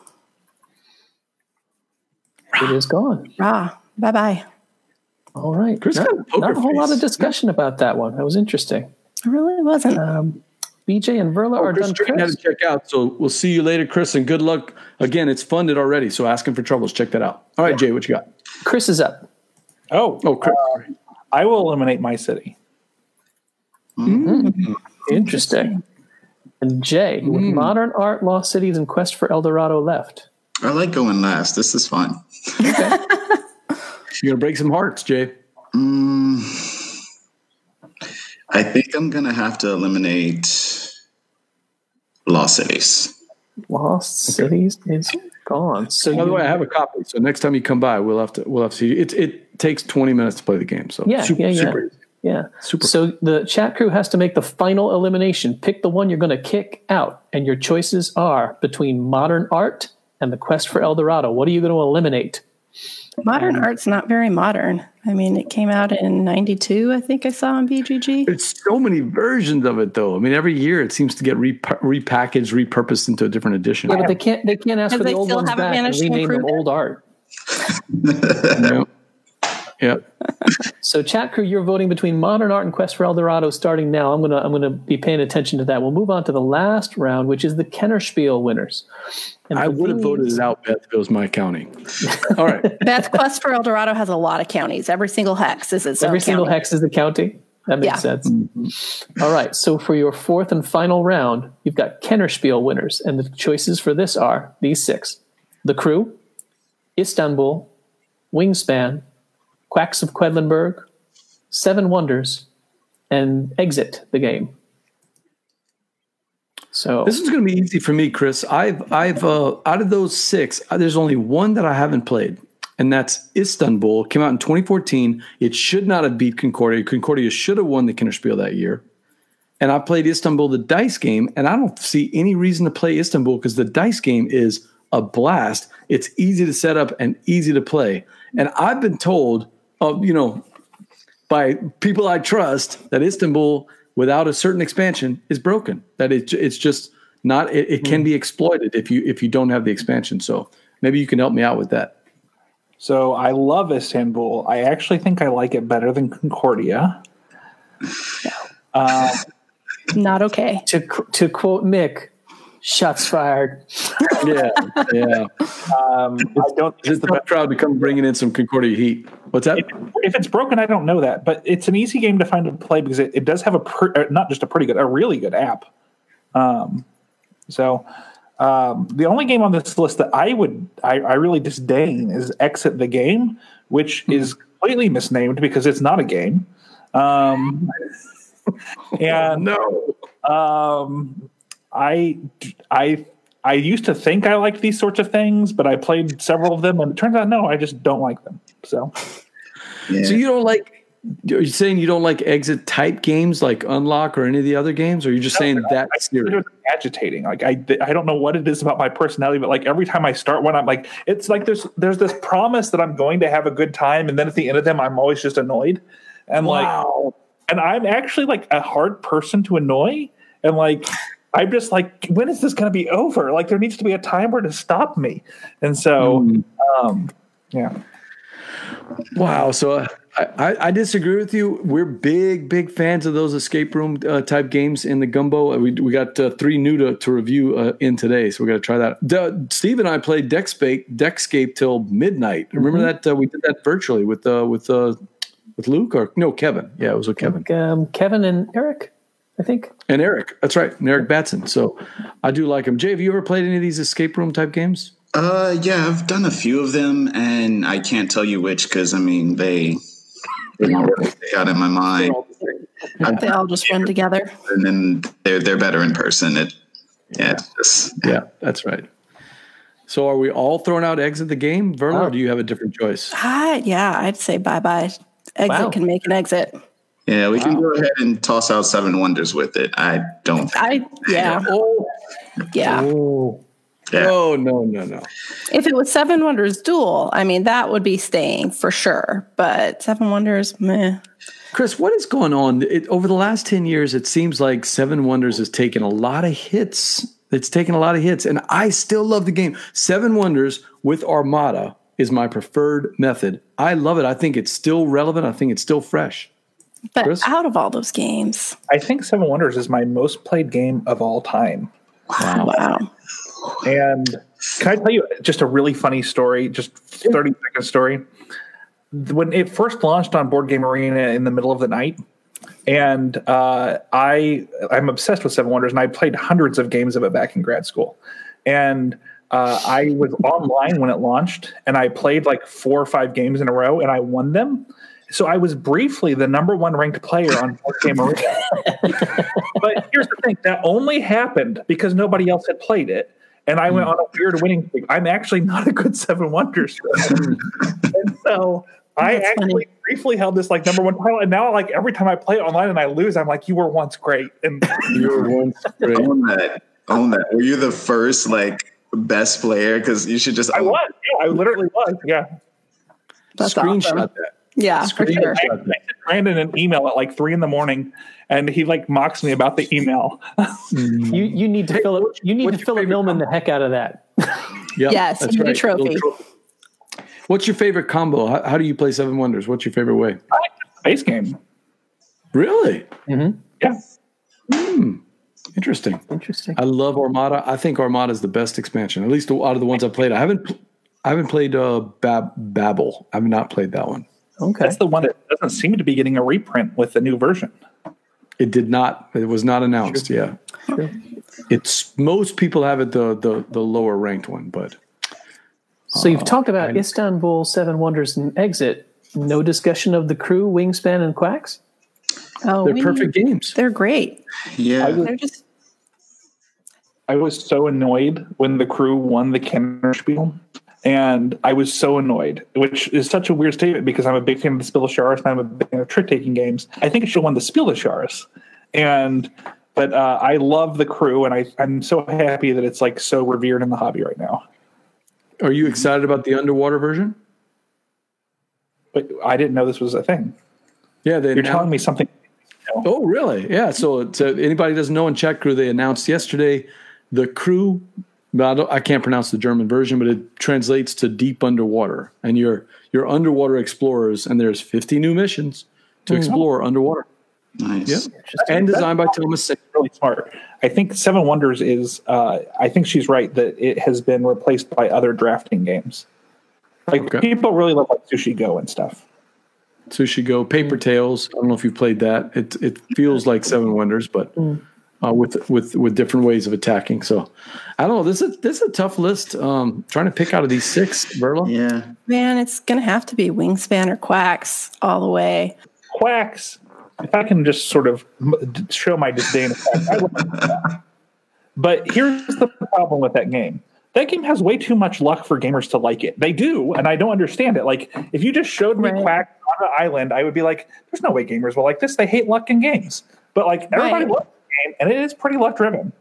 It is gone. Ra. Bye bye. All right. Chris not, got a poker not a whole lot of discussion about that one. That was interesting. It really wasn't. Um, BJ and Verla oh, are Chris done. Stratton had Chris. to check out, so we'll see you later, Chris, and good luck. Again, it's funded already, so asking for troubles. Check that out. All right, Jay, what you got? Chris is up. oh Oh, Chris. Uh, I will eliminate my city. Hmm. Interesting. And Jay, with hmm. modern art, lost cities, and quest for El Dorado left. I like going last. This is fun. you're gonna break some hearts, Jay. Mm, I think I'm gonna have to eliminate Lost Cities. Lost Cities is gone. So By the way, I have a copy. So next time you come by, we'll have to we'll have to see. It it takes twenty minutes to play the game. So Yeah, super, yeah, yeah. super easy. Yeah. Super. So the chat crew has to make the final elimination. Pick the one you're going to kick out, and your choices are between modern art and the quest for El Dorado. What are you going to eliminate? Modern um, art's not very modern. I mean, it came out in 92, I think I saw on BGG. It's so many versions of it, though. I mean, every year it seems to get repa- repackaged, repurposed into a different edition. Yeah, but they can't. They can't ask for the they old still ones back and managed to rename them it? old art. yeah. Yeah. So chat crew, you're voting between modern art and quest for El Dorado. Starting now, I'm gonna I'm gonna be paying attention to that. We'll move on to the last round, which is the Kennerspiel winners. And I would have voted these- it out, Beth, if it was my county. All right. Beth Quest for El Dorado has a lot of counties. Every single hex is its own Every single county. hex is the county. That makes Yeah. sense. Mm-hmm. All right. So for your fourth and final round, you've got Kennerspiel winners, and the choices for this are these six: The Crew, Istanbul, Wingspan, Quacks of Quedlinburg, Seven Wonders, and Exit the Game. So This is going to be easy for me, Chris. I've I've uh, out of those six, uh, there's only one that I haven't played, and that's Istanbul. Came out in 2014. It should not have beat Concordia. Concordia should have won the Kinderspiel that year. And I played Istanbul, the dice game, and I don't see any reason to play Istanbul because the dice game is a blast. It's easy to set up and easy to play. And I've been told, uh, you know, by people I trust that Istanbul without a certain expansion is broken. That it, it's just not. It, it can be exploited if you if you don't have the expansion. So maybe you can help me out with that. So I love Istanbul. I actually think I like it better than Concordia. Um, Not okay. to to quote Mick, shots fired. Yeah, yeah. um, I don't. It's the crowd to come bringing in some Concordia heat. What's that? If, if it's broken, I don't know that, but it's an easy game to find and play because it, it does have a pr- uh, not just a pretty good, a really good app. Um, so um, the only game on this list that I would I, I really disdain is Exit the Game, which is completely misnamed because it's not a game. Um, and No. um, I I I used to think I liked these sorts of things, but I played several of them, and it turns out no, I just don't like them. So. Yeah. So you don't like? Are you saying you don't like exit type games like Unlock or any of the other games, or are you just saying that I serious? agitating. Like I, I don't know what it is about my personality, but like every time I start one, I'm like, it's like there's there's this promise that I'm going to have a good time, and then at the end of them, I'm always just annoyed, and Wow. like, and I'm actually like a hard person to annoy, and like. I'm just like, when is this going to be over? Like, there needs to be a timer to stop me, and so, Hmm. um, yeah, Wow. So uh, I, I, I disagree with you. We're big, big fans of those escape room uh, type games in the gumbo. Uh, We, we got uh, three new to, to review uh, in today, so we got to try that. D- Steve and I played Deckscape, Deckscape till midnight. Remember that uh, we did that virtually with uh, with uh, with Luke or no Kevin? Yeah, it was with Kevin Um, Kevin and Eric, I think. and Eric. That's right, and Eric Batson. So I do like him. Jay, have you ever played any of these escape room type games? Uh, yeah, I've done a few of them, and I can't tell you which because I mean they they don't really stick out in my mind, They all just run together. and then they're they're better in person. It yeah, it's just Yeah, that's right. So are we all throwing out exit the game, Verla, Wow. or do you have a different choice? I, yeah, I'd say bye bye. Exit Wow. can make an exit. Yeah. We can go ahead and toss out Seven Wonders with it. I don't. I yeah Oh, yeah. Yeah. no, no, no, no. If it was Seven Wonders Duel, I mean that would be staying for sure. But Seven Wonders, meh. Chris, what is going on? It, over the last 10 years, it seems like Seven Wonders has taken a lot of hits. It's taken a lot of hits, and I still love the game. Seven Wonders with Armada is my preferred method. I love it. I think it's still relevant. I think it's still fresh. But Chris? out of all those games, I think Seven Wonders is my most played game of all time. wow. And can I tell you just a really funny story, just 30 second story? When it first launched on Board Game Arena in the middle of the night, and uh, I I'm obsessed with Seven Wonders, and I played hundreds of games of it back in grad school. And uh, I was online when it launched, and I played like four or five games in a row, and I won them. So I was briefly the number one ranked player on Board Game Arena. but here's the thing: that only happened because nobody else had played it. and I went hmm. on a weird winning streak. I'm actually not a good Seven Wonders. Hmm. and so I That's actually funny. briefly held this like number one title, and now like every time I play it online and I lose, I'm like, you were once great. And You were once great. Own that. Own that. Were you the first like best player? Because you should just. I was, yeah, I literally was, yeah. That's Screenshot awesome. that. Yeah, for sure. I that. sent Brandon an email at like three in the morning, and he like mocks me about the email. You you need to fill it. You need what's to your Philip favorite Millman the heck out of that. Yep, Yes, that's you need a right. trophy. Little What's your favorite combo? How, how do you play Seven Wonders? What's your favorite way? Base game, Really yeah. interesting. Interesting. I love Armada. I think Armada is the best expansion, at least out of the ones I've played. I haven't, I haven't played uh, Bab- Babel. I've not played that one. Okay. That's the one that doesn't seem to be getting a reprint with the new version. It did not. It was not announced. Yeah, it's most people have it the the the lower ranked one, but So you've uh, talked about I- Istanbul, Seven Wonders, and Exit. No discussion of the crew, Wingspan, and Quacks. Oh, they're perfect need- games. They're great. Yeah. They're just I was so annoyed when the crew won the Kennerspiel. And I was so annoyed, which is such a weird statement because I'm a big fan of the Spiel des Jahres and I'm a big fan of trick taking games. I think it should have won the Spiel des Jahres. And but uh, I love the crew and I, I'm so happy that it's like so revered in the hobby right now. Are you excited about the underwater version? But I didn't know this was a thing. Yeah, they You're announced- telling me something. Oh, really? Yeah. So, so anybody doesn't know in Chat Crew, they announced yesterday the crew. But I, don't, I can't pronounce the German version, but it translates to deep underwater, and you're you're underwater explorers, and there's 50 new missions to explore underwater, Nice. and designed by Thomas. Sa- really smart. I think Seven Wonders is. Uh, I think she's right that it has been replaced by other drafting games. Like Okay. people really love like Sushi Go and stuff. Sushi Go, Paper Tales. I don't know if you've played that. It it feels like Seven Wonders, but uh, with with with different ways of attacking. So I don't know. This is this is a tough list. Um, trying to pick out of these six, Verla. Yeah. man, it's gonna have to be Wingspan or Quacks all the way. Quacks. If I can just sort of show my disdain of Quacks, I would like that. But here's the problem with that game. That game has way too much luck for gamers to like it. They do, and I don't understand it. Like, if you just showed me Right. Quack on an island, I would be like, "There's no way gamers will like this. They hate luck in games." But like, everybody Right. loves the game, and it is pretty luck driven.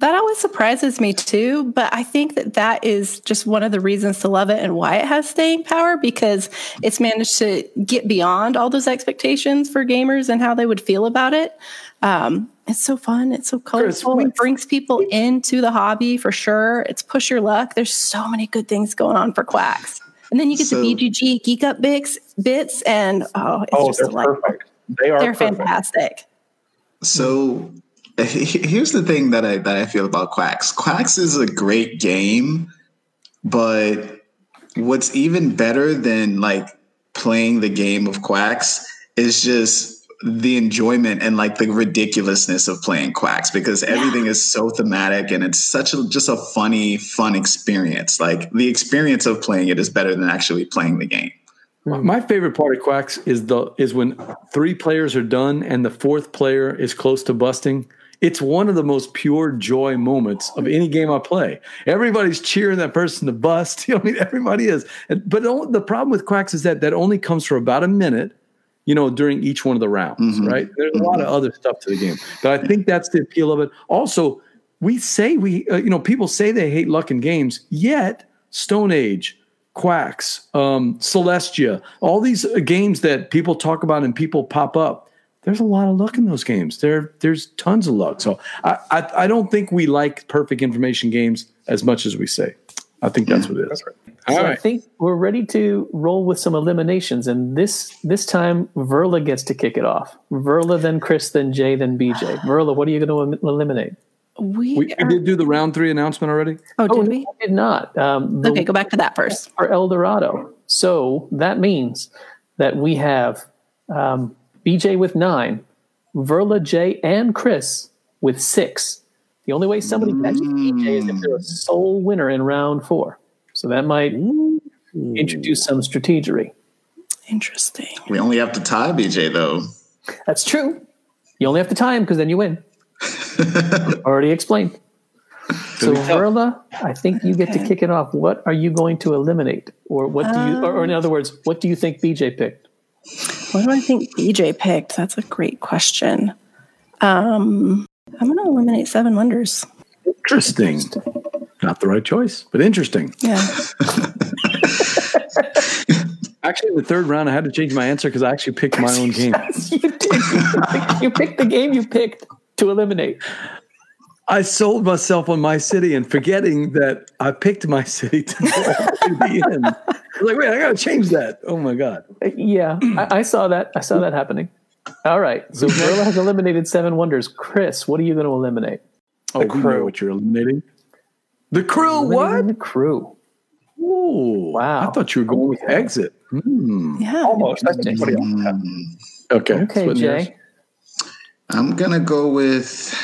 That always surprises me too, but I think that that is just one of the reasons to love it and why it has staying power because it's managed to get beyond all those expectations for gamers and how they would feel about it. Um, it's so fun. It's so colorful. It brings people into the hobby for sure. It's push your luck. There's so many good things going on for quacks. And then you get So- the BGG Geek Up bits, bits and oh, it's Oh, just they're perfect. They are They're perfect. fantastic. So here's the thing that I that I feel about Quacks. Quacks is a great game, but what's even better than like playing the game of Quacks is just the enjoyment and like the ridiculousness of playing Quacks because everything is so thematic and it's such a just a funny fun experience. Like the experience of playing it is better than actually playing the game. My- My favorite part of Quacks is the is when three players are done and the fourth player is close to busting. It's one of the most pure joy moments of any game I play. Everybody's cheering that person to bust. You know, I mean, everybody is. But the the problem with Quacks is that that only comes for about a minute. You know, during each one of the rounds, mm-hmm. right? There's a lot of mm-hmm. other stuff to the game, but I think that's the appeal of it. Also, we say we, uh, you know, people say they hate luck in games, yet Stone Age, Quacks, um, Celestia, all these uh, games that people talk about and people pop up. There's a lot of luck in those games. There, there's tons of luck. So I, I, I don't think we like perfect information games as much as we say. I think that's what it is. All So I think we're ready to roll with some eliminations, and this this time Verla gets to kick it off. Verla, then Chris, then Jay, then BJ. Verla, what are you going to eliminate? We, We, we are, did do the round three announcement already. oh, Oh, did no, we? we did not. Um, Okay, go back to that first. for El Dorado. So that means that we have um, BJ with nine, Verla, Jay, and Chris with six. The only way somebody catches BJ is if they're a sole winner in round four. So that might introduce some strategery. Interesting. We only have to tie BJ though. That's true. You only have to tie him because then you win. Already explained. So Gonna be tough. Verla, I think you get to kick it off. What are you going to eliminate, or what do you, or, or in other words, what do you think BJ picked? What do I think BJ picked? That's a great question. Um, I'm going to eliminate Seven Wonders. Interesting. Not the right choice, but interesting. Yeah. Actually, in the third round, I had to change my answer because I actually picked my own game. you did. You picked the game you picked to eliminate. I sold myself on my city and forgetting that I picked my city to go to the end. I was like, wait, I got to change that. Oh my God. Yeah, I, I saw that. I saw that happening. All right. So Verla has eliminated Seven Wonders. Chris, what are you going to eliminate? Oh, we know what you're eliminating. The crew, Eliminating what? The crew. Ooh, Wow. I thought you were going with exit. Hmm. Yeah. Almost. That's somebody. Mm, Okay. Okay, Splitting hairs. Jay. I'm gonna go with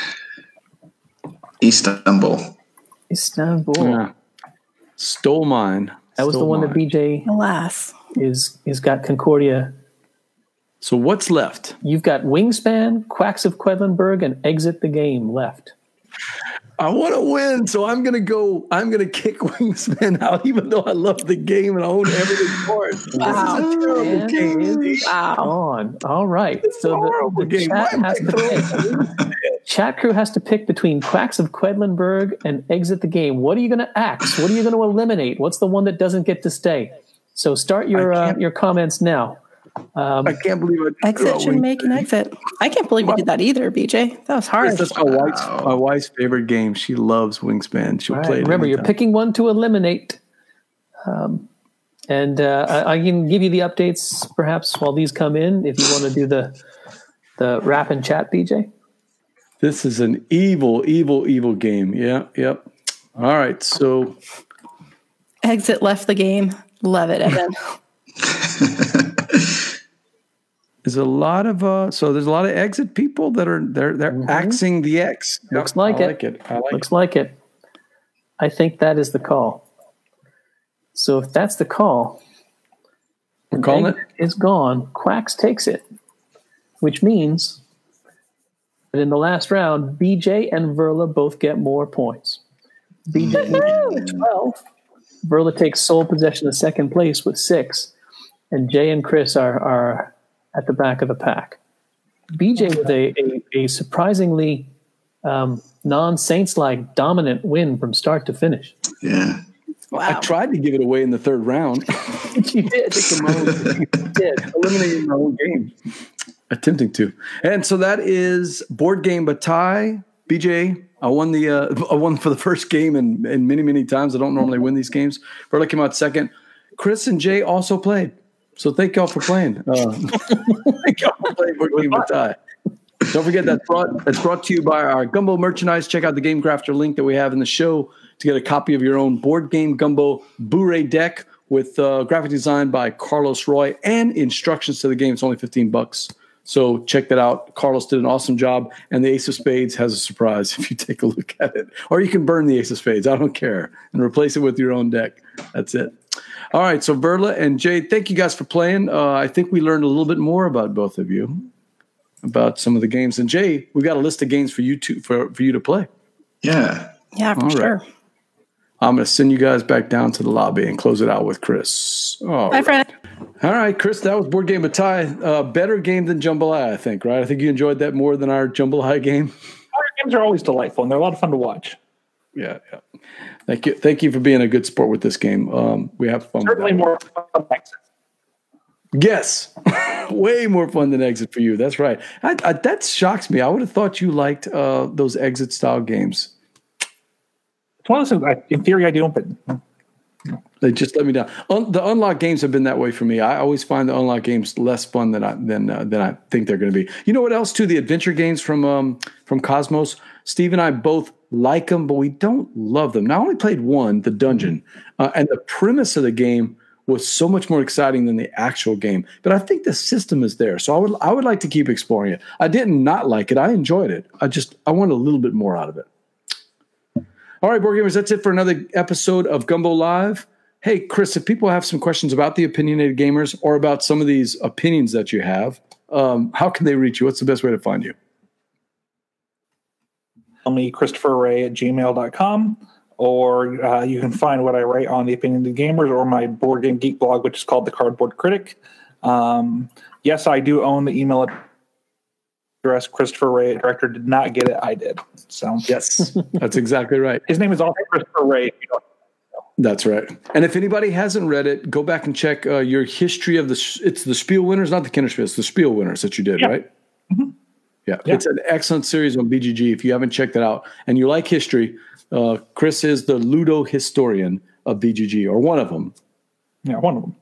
Istanbul. Istanbul. Yeah. Stole mine. That was the Stole one mine. that BJ Alas. is is got Concordia. So what's left? You've got Wingspan, Quacks of Quedlinburg, and Exit the Game left. I want to win, so I'm gonna go. I'm gonna kick Wingspan out, even though I love the game and I own everything for it. Wow. This is a terrible And game. Wow. on. All right. So the, the game. chat Why has to pick. Chat crew has to pick between Quacks of Quedlinburg and Exit the Game. What are you going to axe? What are you going to eliminate? What's the one that doesn't get to stay? So start your uh, your comments now. Um, I can't believe I Exit should make an exit. I can't believe you did that either, BJ. That was hard. That's my wife's my wife's favorite game. She loves Wingspan. She'll All right, play it. Remember, you're anytime. picking one to eliminate. Um, and uh, I, I can give you the updates perhaps while these come in if you want to do the the rap and chat, BJ. This is an evil, evil, evil game. Yeah, yep. All right, so Exit left the game. Love it, Evan. there's a lot of uh so there's a lot of exit people that are they're they're axing the X. Yep, Mm-hmm. Looks like I it. like it. I like Looks like it. I think that is the call. So if that's the call, We're calling it. Exit is gone. Quacks takes it, which means that in the last round, BJ and Verla both get more points. BJ with 12. Verla takes sole possession of second place with six, and Jay and Chris are, are at the back of the pack. BJ with a, a, a surprisingly um, non Saints like dominant win from start to finish. Yeah. Wow. I tried to give it away in the third round. you did. you did. eliminating my own game. Attempting to. And so that is board game but tie. BJ, I won the uh, I won for the first game and, and many, many times. I don't normally win these games. Berla came out second. Chris and Jay also played. So thank y'all for playing. Uh, thank y'all for playing board game but tie. Don't forget that's brought that's brought to you by our Gumbo merchandise. Check out the Game Crafter link that we have in the show to get a copy of your own board game Gumbo Blu-ray deck with uh, graphic design by Carlos Roy and instructions to the game. It's only 15 bucks. So check that out. Carlos did an awesome job, and the Ace of Spades has a surprise if you take a look at it. Or you can burn the Ace of Spades. I don't care, and replace it with your own deck. That's it. All right. So Berla and Jay, thank you guys for playing. Uh, I think we learned a little bit more about both of you, about some of the games. And Jay, we got a list of games for you to for, for you to play. Yeah. Yeah, for All right. sure. I'm going to send you guys back down to the lobby and close it out with Chris. All Bye, right. friend. All right, Chris, that was Board Game of Tie. Uh, better game than Jambalaya, I think, right? I think you enjoyed that more than our Jambalaya game. Our games are always delightful and they're a lot of fun to watch. Yeah, yeah. Thank you. Thank you for being a good sport with this game. Um, we have fun. Certainly more fun than Exit. Yes, way more fun than Exit for you. That's right. I, I, that shocks me. I would have thought you liked uh, those Exit style games. It's one of those I, in theory, I do, but They just let me down. Un- the unlock games have been that way for me. I always find the unlock games less fun than I than uh, than I think they're going to be. You know what else too? The adventure games from um, from Kosmos. Steve and I both like them, but we don't love them. Now, I only played one, the dungeon, uh, and the premise of the game was so much more exciting than the actual game. But I think the system is there, so I would I would like to keep exploring it. I didn't not like it. I enjoyed it. I just I want a little bit more out of it. All right, board gamers, that's it for another episode of Gumbo Live. Hey, Chris, if people have some questions about the opinionated gamers or about some of these opinions that you have, um, how can they reach you? What's the best way to find you? Me Christopher Ray at gmail.com, or uh, you can find what I write on the Opinionated Gamers or my Board Game Geek blog, which is called The Cardboard Critic. Um, yes, I do own the email address. Christopher Ray, director, did not get it. I did. So Yes, that's exactly right. his name is also Christopher Ray. If you don't That's right. And if anybody hasn't read it, go back and check uh, your history of the. It's the Spiel winners, not the Kinderspiel. It's the Spiel winners that you did, Yeah. right? Yeah. Yeah. it's an excellent series on BGG. If you haven't checked it out and you like history, uh, Chris is the Ludo historian of BGG, or one of them. Yeah, one of them.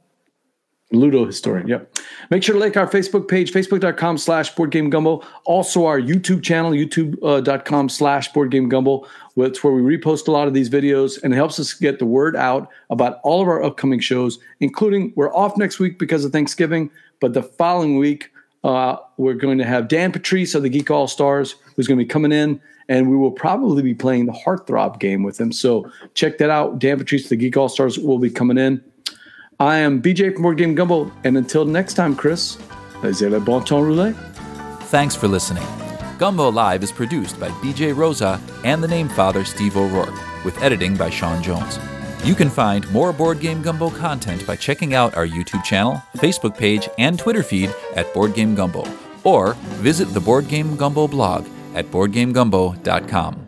Ludo historian. Yep. Make sure to like our Facebook page, facebook.com slash board game gumbo. Also our YouTube channel, youtube.com slash board game gumbo. It's where we repost a lot of these videos and it helps us get the word out about all of our upcoming shows, including we're off next week because of Thanksgiving, but the following week, uh, we're going to have Dan Patriss of the Geek All Stars, who's going to be coming in, and we will probably be playing the Heartthrob game with him. So check that out. Dan Patriss, of the Geek All Stars, will be coming in. I am BJ from Board Game Gumbo, and until next time, Chris, c'est le bon temps. Thanks for listening. Gumbo Live is produced by BJ Rosa and the name father Steve O'Rourke, with editing by Sean Jones. You can find more Board Game Gumbo content by checking out our YouTube channel, Facebook page, and Twitter feed at Board Game Gumbo, or visit the Board Game Gumbo blog at boardgamegumbo.com.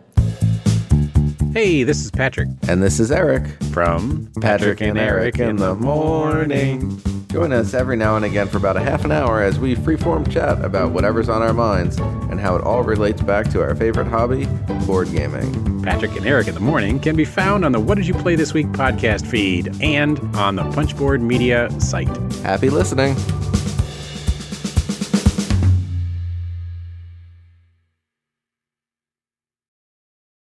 Hey, this is Patrick And this is Eric. from Patrick and Eric in the morning. Join us every now and again for about a half an hour as we freeform chat about whatever's on our minds and how it all relates back to our favorite hobby, board gaming. Patrick and Eric in the morning can be found on the What Did You Play This Week podcast feed and on the Punchboard Media site. Happy listening.